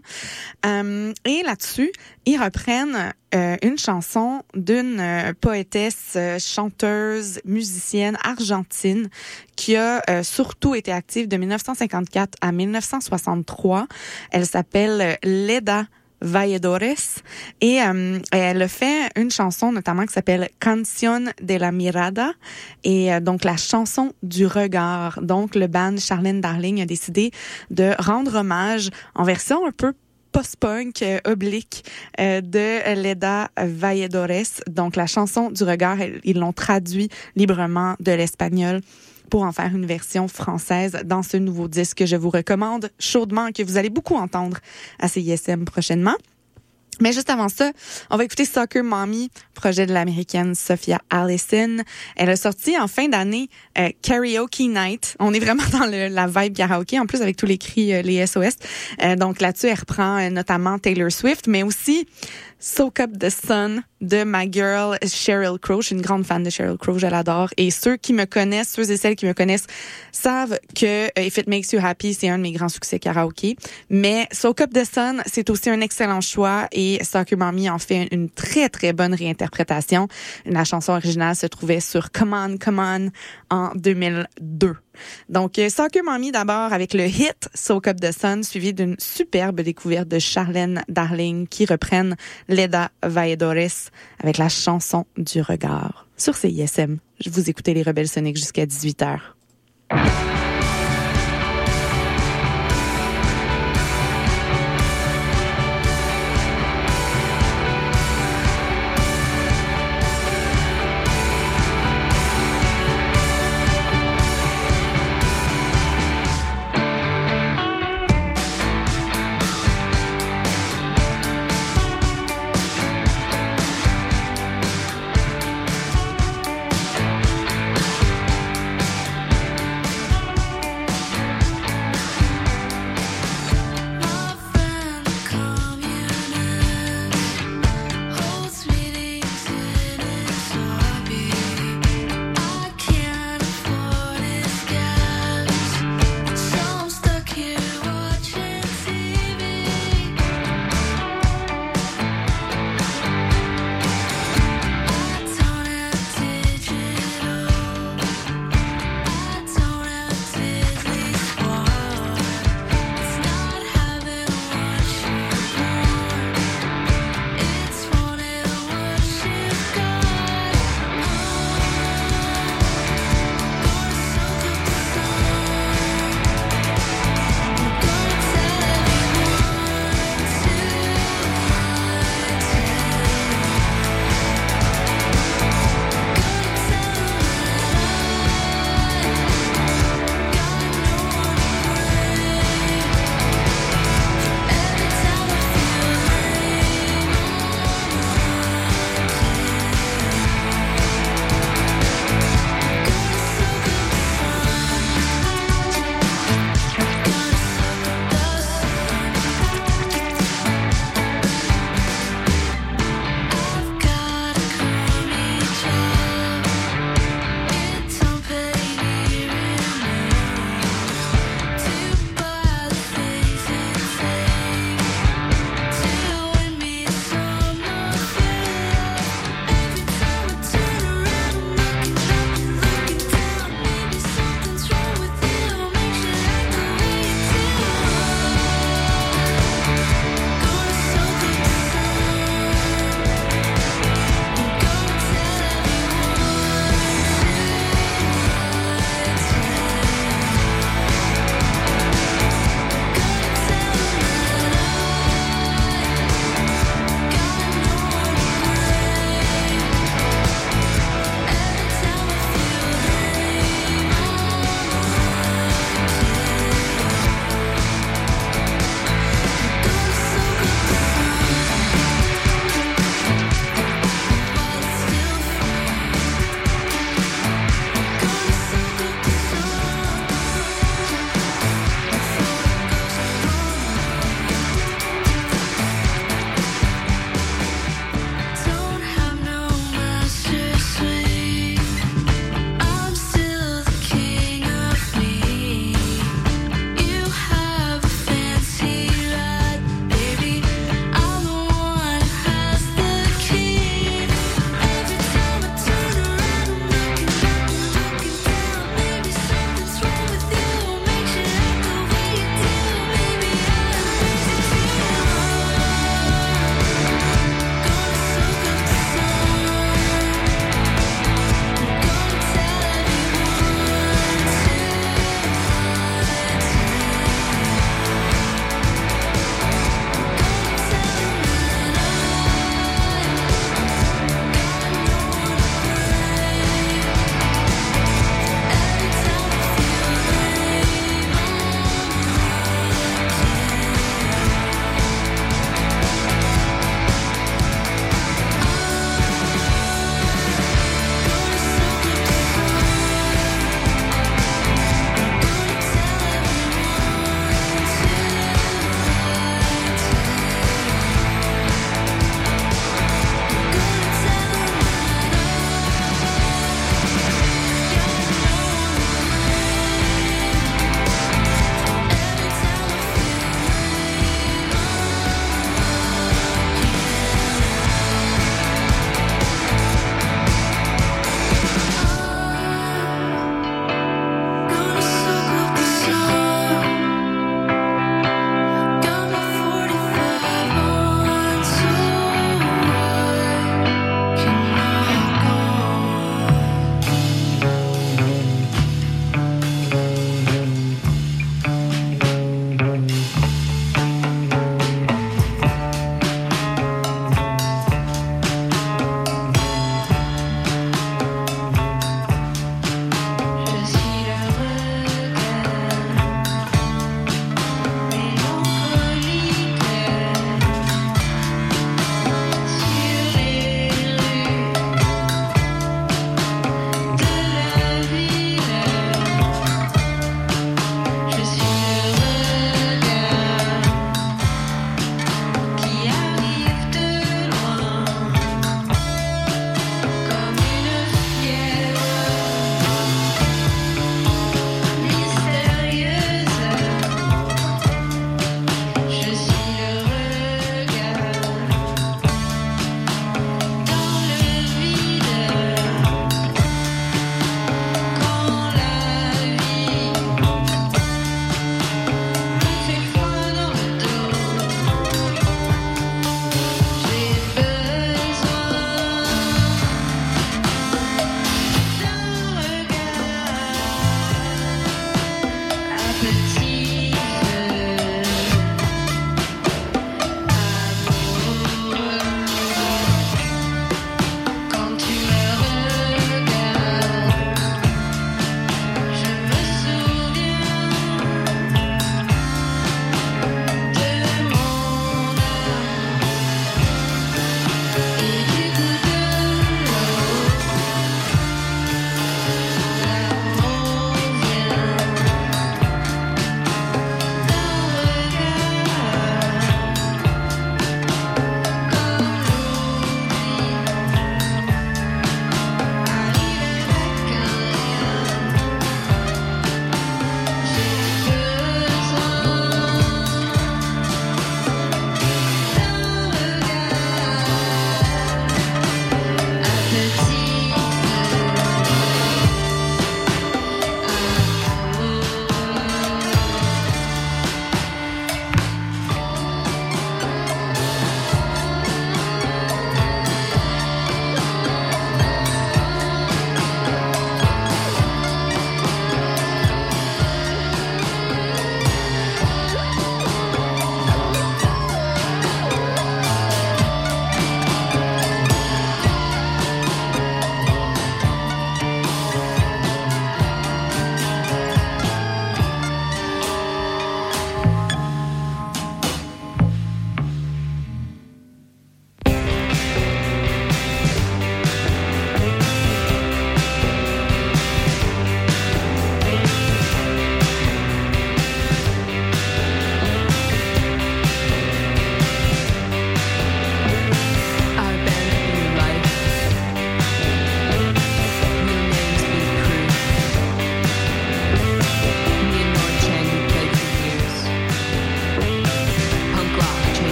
Euh, et là-dessus, ils reprennent euh, une chanson d'une euh, poétesse, chanteuse, musicienne argentine qui a surtout été active de 1954 à 1963. Elle s'appelle Leda Valledores et euh, elle fait une chanson notamment qui s'appelle Canción de la Mirada et euh, donc la chanson du regard. Donc le band Charlène Darling a décidé de rendre hommage en version un peu post-punk euh, oblique euh, de Leda Valledores. Donc la chanson du regard, ils l'ont traduit librement de l'espagnol pour en faire une version française dans ce nouveau disque que je vous recommande chaudement, que vous allez beaucoup entendre à CISM prochainement. Mais juste avant ça, on va écouter Soccer Mommy, projet de l'américaine Sophia Allison. Elle a sorti en fin d'année euh, Karaoke Night. On est vraiment dans le- la vibe karaoke, en plus avec tous les cris, euh, les SOS. Euh, donc là-dessus, elle reprend euh, notamment Taylor Swift, mais aussi Soak Up the Sun de ma girl Cheryl Crow. Je suis une grande fan de Cheryl Crow, je l'adore. Et ceux qui me connaissent, ceux et celles qui me connaissent, savent que euh, If It Makes You Happy, c'est un de mes grands succès karaoké. Mais Soak Up the Sun, c'est aussi un excellent choix et Soccer Mommy en fait une très, très bonne réinterprétation. La chanson originale se trouvait sur Come On, Come On en 2002. Donc, euh, Soccer Mommy d'abord avec le hit Soak Up the Sun, suivi d'une superbe découverte de Charlène Darling qui reprennent Leda Valledores avec la chanson du regard. Sur CISM, vous écoutez les Rebelles Soniques jusqu'à 18h.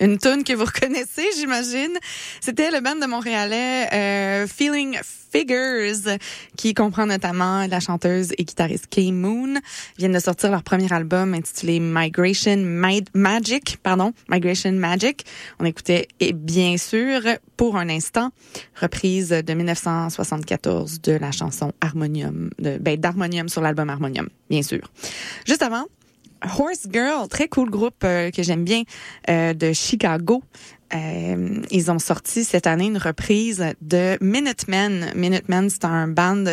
Une tune que vous reconnaissez, j'imagine. C'était le band de Montréalais euh, Feeling Figures, qui comprend notamment la chanteuse et guitariste Kay Moon. Ils viennent de sortir leur premier album intitulé Migration Ma- Magic, pardon, Migration Magic. On écoutait, et bien sûr, pour un instant, reprise de 1974 de la chanson Harmonium, de, ben, d'Harmonium sur l'album Harmonium, bien sûr. Juste avant, Horse Girl, très cool groupe euh, que j'aime bien euh, de Chicago. Euh, ils ont sorti cette année une reprise de Minutemen. Minutemen, c'est un band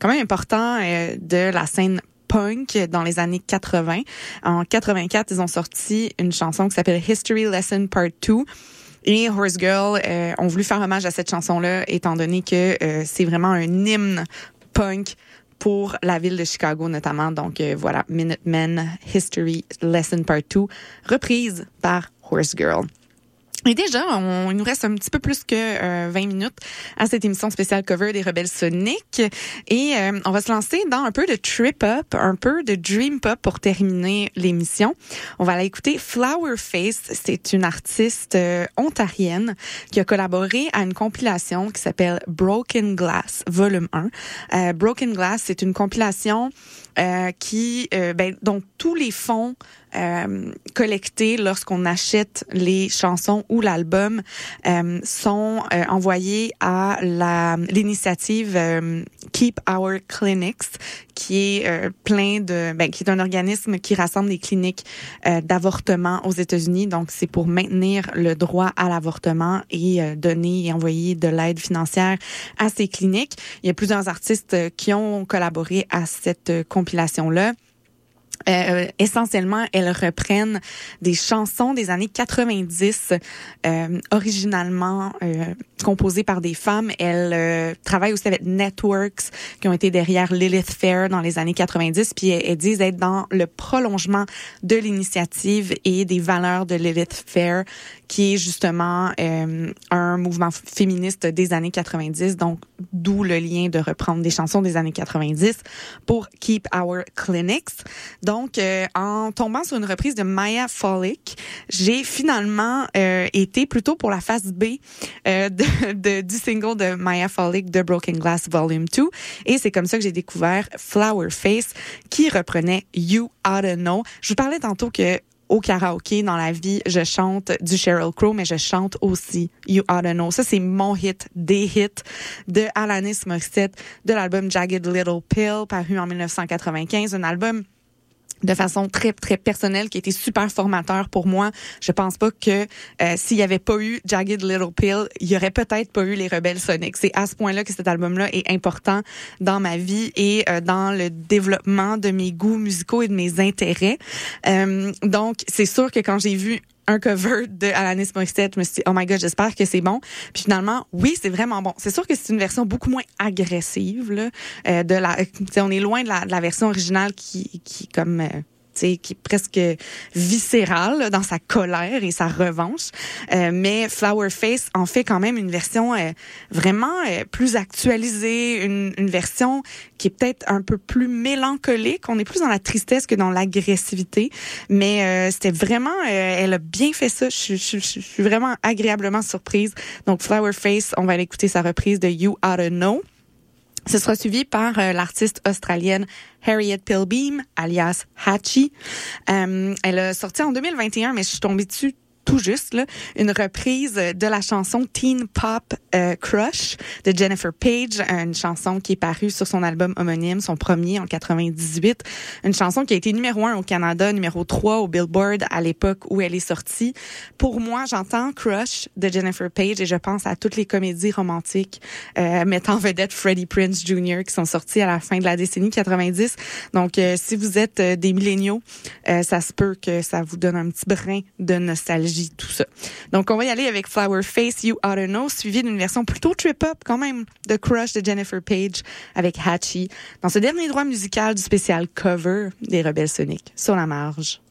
quand même important de la scène punk dans les années 80. En 84, ils ont sorti une chanson qui s'appelle History Lesson Part 2. Et Horse Girl ont voulu faire hommage à cette chanson-là, étant donné que c'est vraiment un hymne punk pour la ville de Chicago notamment. Donc euh, voilà, Minutemen History Lesson Part 2, reprise par Horse Girl. Et déjà, on, il nous reste un petit peu plus que euh, 20 minutes à cette émission spéciale cover des Rebelles Sonic. Et euh, on va se lancer dans un peu de trip-up, un peu de dream-pop pour terminer l'émission. On va aller écouter Flower Face. C'est une artiste euh, ontarienne qui a collaboré à une compilation qui s'appelle Broken Glass, volume 1. Euh, Broken Glass, c'est une compilation qui, euh, ben, dont tous les fonds euh, collectés lorsqu'on achète les chansons ou l'album euh, sont euh, envoyés à la l'initiative euh, Keep Our Clinics, qui est euh, plein de, ben, qui est un organisme qui rassemble les cliniques euh, d'avortement aux États-Unis. Donc, c'est pour maintenir le droit à l'avortement et euh, donner et envoyer de l'aide financière à ces cliniques. Il y a plusieurs artistes euh, qui ont collaboré à cette euh, compilation-là. Euh, essentiellement, elles reprennent des chansons des années 90, euh, originalement euh, composées par des femmes. Elles euh, travaillent aussi avec Networks, qui ont été derrière Lilith Fair dans les années 90, puis elles, elles disent être dans le prolongement de l'initiative et des valeurs de Lilith Fair, qui est justement euh, un mouvement féministe des années 90, donc d'où le lien de reprendre des chansons des années 90 pour Keep Our Clinics. Donc, euh, en tombant sur une reprise de Maya Folic, j'ai finalement euh, été plutôt pour la face B euh, de, de- du single de Maya Folic de Broken Glass Volume 2. Et c'est comme ça que j'ai découvert Flower Face, qui reprenait You Oughta Know. Je vous parlais tantôt que au karaoké dans la vie, je chante du Sheryl Crow, mais je chante aussi You Oughta Know. Ça, c'est mon hit, des hits de Alanis Morissette, de l'album Jagged Little Pill, paru en 1995, un album de façon très très personnelle qui a été super formateur pour moi. Je pense pas que euh, s'il y avait pas eu Jagged Little Pill, il y aurait peut-être pas eu les Rebelles Sonic. C'est à ce point-là que cet album-là est important dans ma vie et euh, dans le développement de mes goûts musicaux et de mes intérêts. Euh, donc c'est sûr que quand j'ai vu un cover de Alanis Morissette, je me suis dit, oh my god, j'espère que c'est bon. Puis finalement, oui, c'est vraiment bon. C'est sûr que c'est une version beaucoup moins agressive, là, euh, de la, on est loin de la, de la version originale qui, qui comme, euh, qui est presque viscérale là, dans sa colère et sa revanche. Euh, mais Flower Face en fait quand même une version euh, vraiment euh, plus actualisée, une, une version qui est peut-être un peu plus mélancolique. On est plus dans la tristesse que dans l'agressivité. Mais euh, c'était vraiment, euh, elle a bien fait ça. Je, je- suis vraiment agréablement surprise. Donc Flower Face, on va aller écouter sa reprise de You Oughta Know. Ce sera suivi par euh, l'artiste australienne Harriet Pilbeam, alias Hatchie. Euh, elle a sorti en 2021, mais je suis tombée dessus tout juste, là, une reprise de la chanson Teen Pop euh, Crush de Jennifer Page, une chanson qui est parue sur son album homonyme, son premier en 98. Une chanson qui a été numéro un au Canada, numéro 3 au Billboard à l'époque où elle est sortie. Pour moi, j'entends Crush de Jennifer Page et je pense à toutes les comédies romantiques euh, mettant en vedette Freddie Prince Jr. qui sont sorties à la fin de la décennie 90. Donc, euh, si vous êtes euh, des milléniaux, euh, ça se peut que ça vous donne un petit brin de nostalgie, Donc, on va y aller avec Flower Face, You Oughta Know, suivi d'une version plutôt trip-up quand même de Crush de Jennifer Page avec Hatchie dans ce dernier droit musical du spécial cover des Rebelles Sonic sur la marge.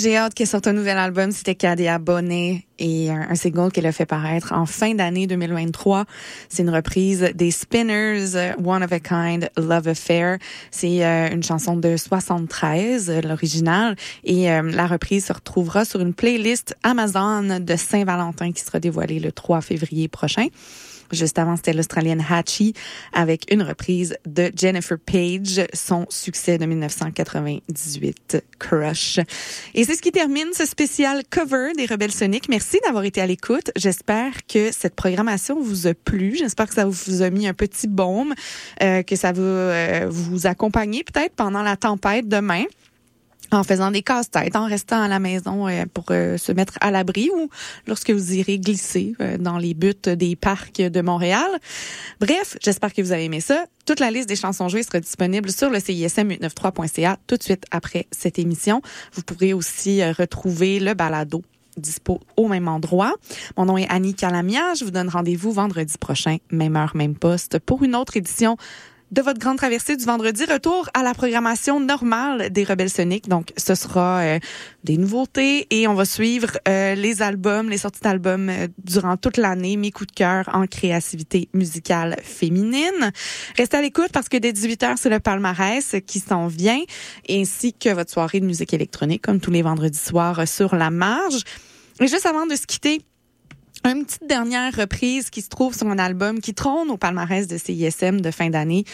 J'ai hâte qu'elle sorte un nouvel album. C'était Cadia Bonnet et un, single qu'elle a fait paraître en fin d'année 2023. C'est une reprise des Spinners, One of a Kind, Love Affair. C'est euh, une chanson de 73, euh, l'original. Et euh, la reprise se retrouvera sur une playlist Amazon de Saint-Valentin qui sera dévoilée le 3 février prochain. Juste avant, c'était l'Australienne Hatchie avec une reprise de Jennifer Page, son succès de 1998, Crush. Et c'est ce qui termine ce spécial cover des Rebelles Soniques. Merci d'avoir été à l'écoute. J'espère que cette programmation vous a plu. J'espère que ça vous a mis un petit baume, euh, que ça va euh, vous accompagner peut-être pendant la tempête demain en faisant des casse-têtes, en restant à la maison euh, pour euh, se mettre à l'abri ou lorsque vous irez glisser euh, dans les buttes des parcs de Montréal. Bref, j'espère que vous avez aimé ça. Toute la liste des chansons jouées sera disponible sur le CISM893.ca tout de suite après cette émission. Vous pourrez aussi retrouver le balado dispo au même endroit. Mon nom est Annie Calamia. Je vous donne rendez-vous vendredi prochain, même heure, même poste, pour une autre édition de votre grande traversée du vendredi. Retour à la programmation normale des Rebelles Soniques. Donc, ce sera euh, des nouveautés et on va suivre euh, les albums, les sorties d'albums euh, durant toute l'année, mes coups de cœur en créativité musicale féminine. Restez à l'écoute parce que dès 18h, c'est le palmarès qui s'en vient, ainsi que votre soirée de musique électronique, comme tous les vendredis soirs euh, sur la marge. Et juste avant de se quitter, une petite dernière reprise qui se trouve sur un album qui trône au palmarès de CISM de fin d'année,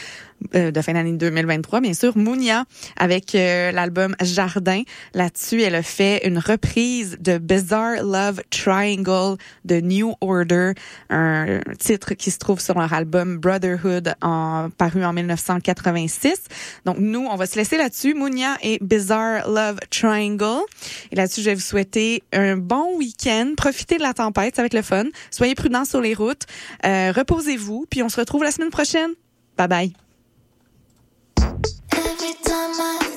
de fin d'année 2023, bien sûr, Mounia, avec euh, l'album Jardin. Là-dessus, elle a fait une reprise de Bizarre Love Triangle de New Order, un titre qui se trouve sur leur album Brotherhood, en, paru en 1986. Donc, nous, on va se laisser là-dessus, Mounia et Bizarre Love Triangle. Et là-dessus, je vais vous souhaiter un bon week-end. Profitez de la tempête, ça va être le fun. Soyez prudents sur les routes. Euh, reposez-vous, puis on se retrouve la semaine prochaine. Bye bye.
my
mind.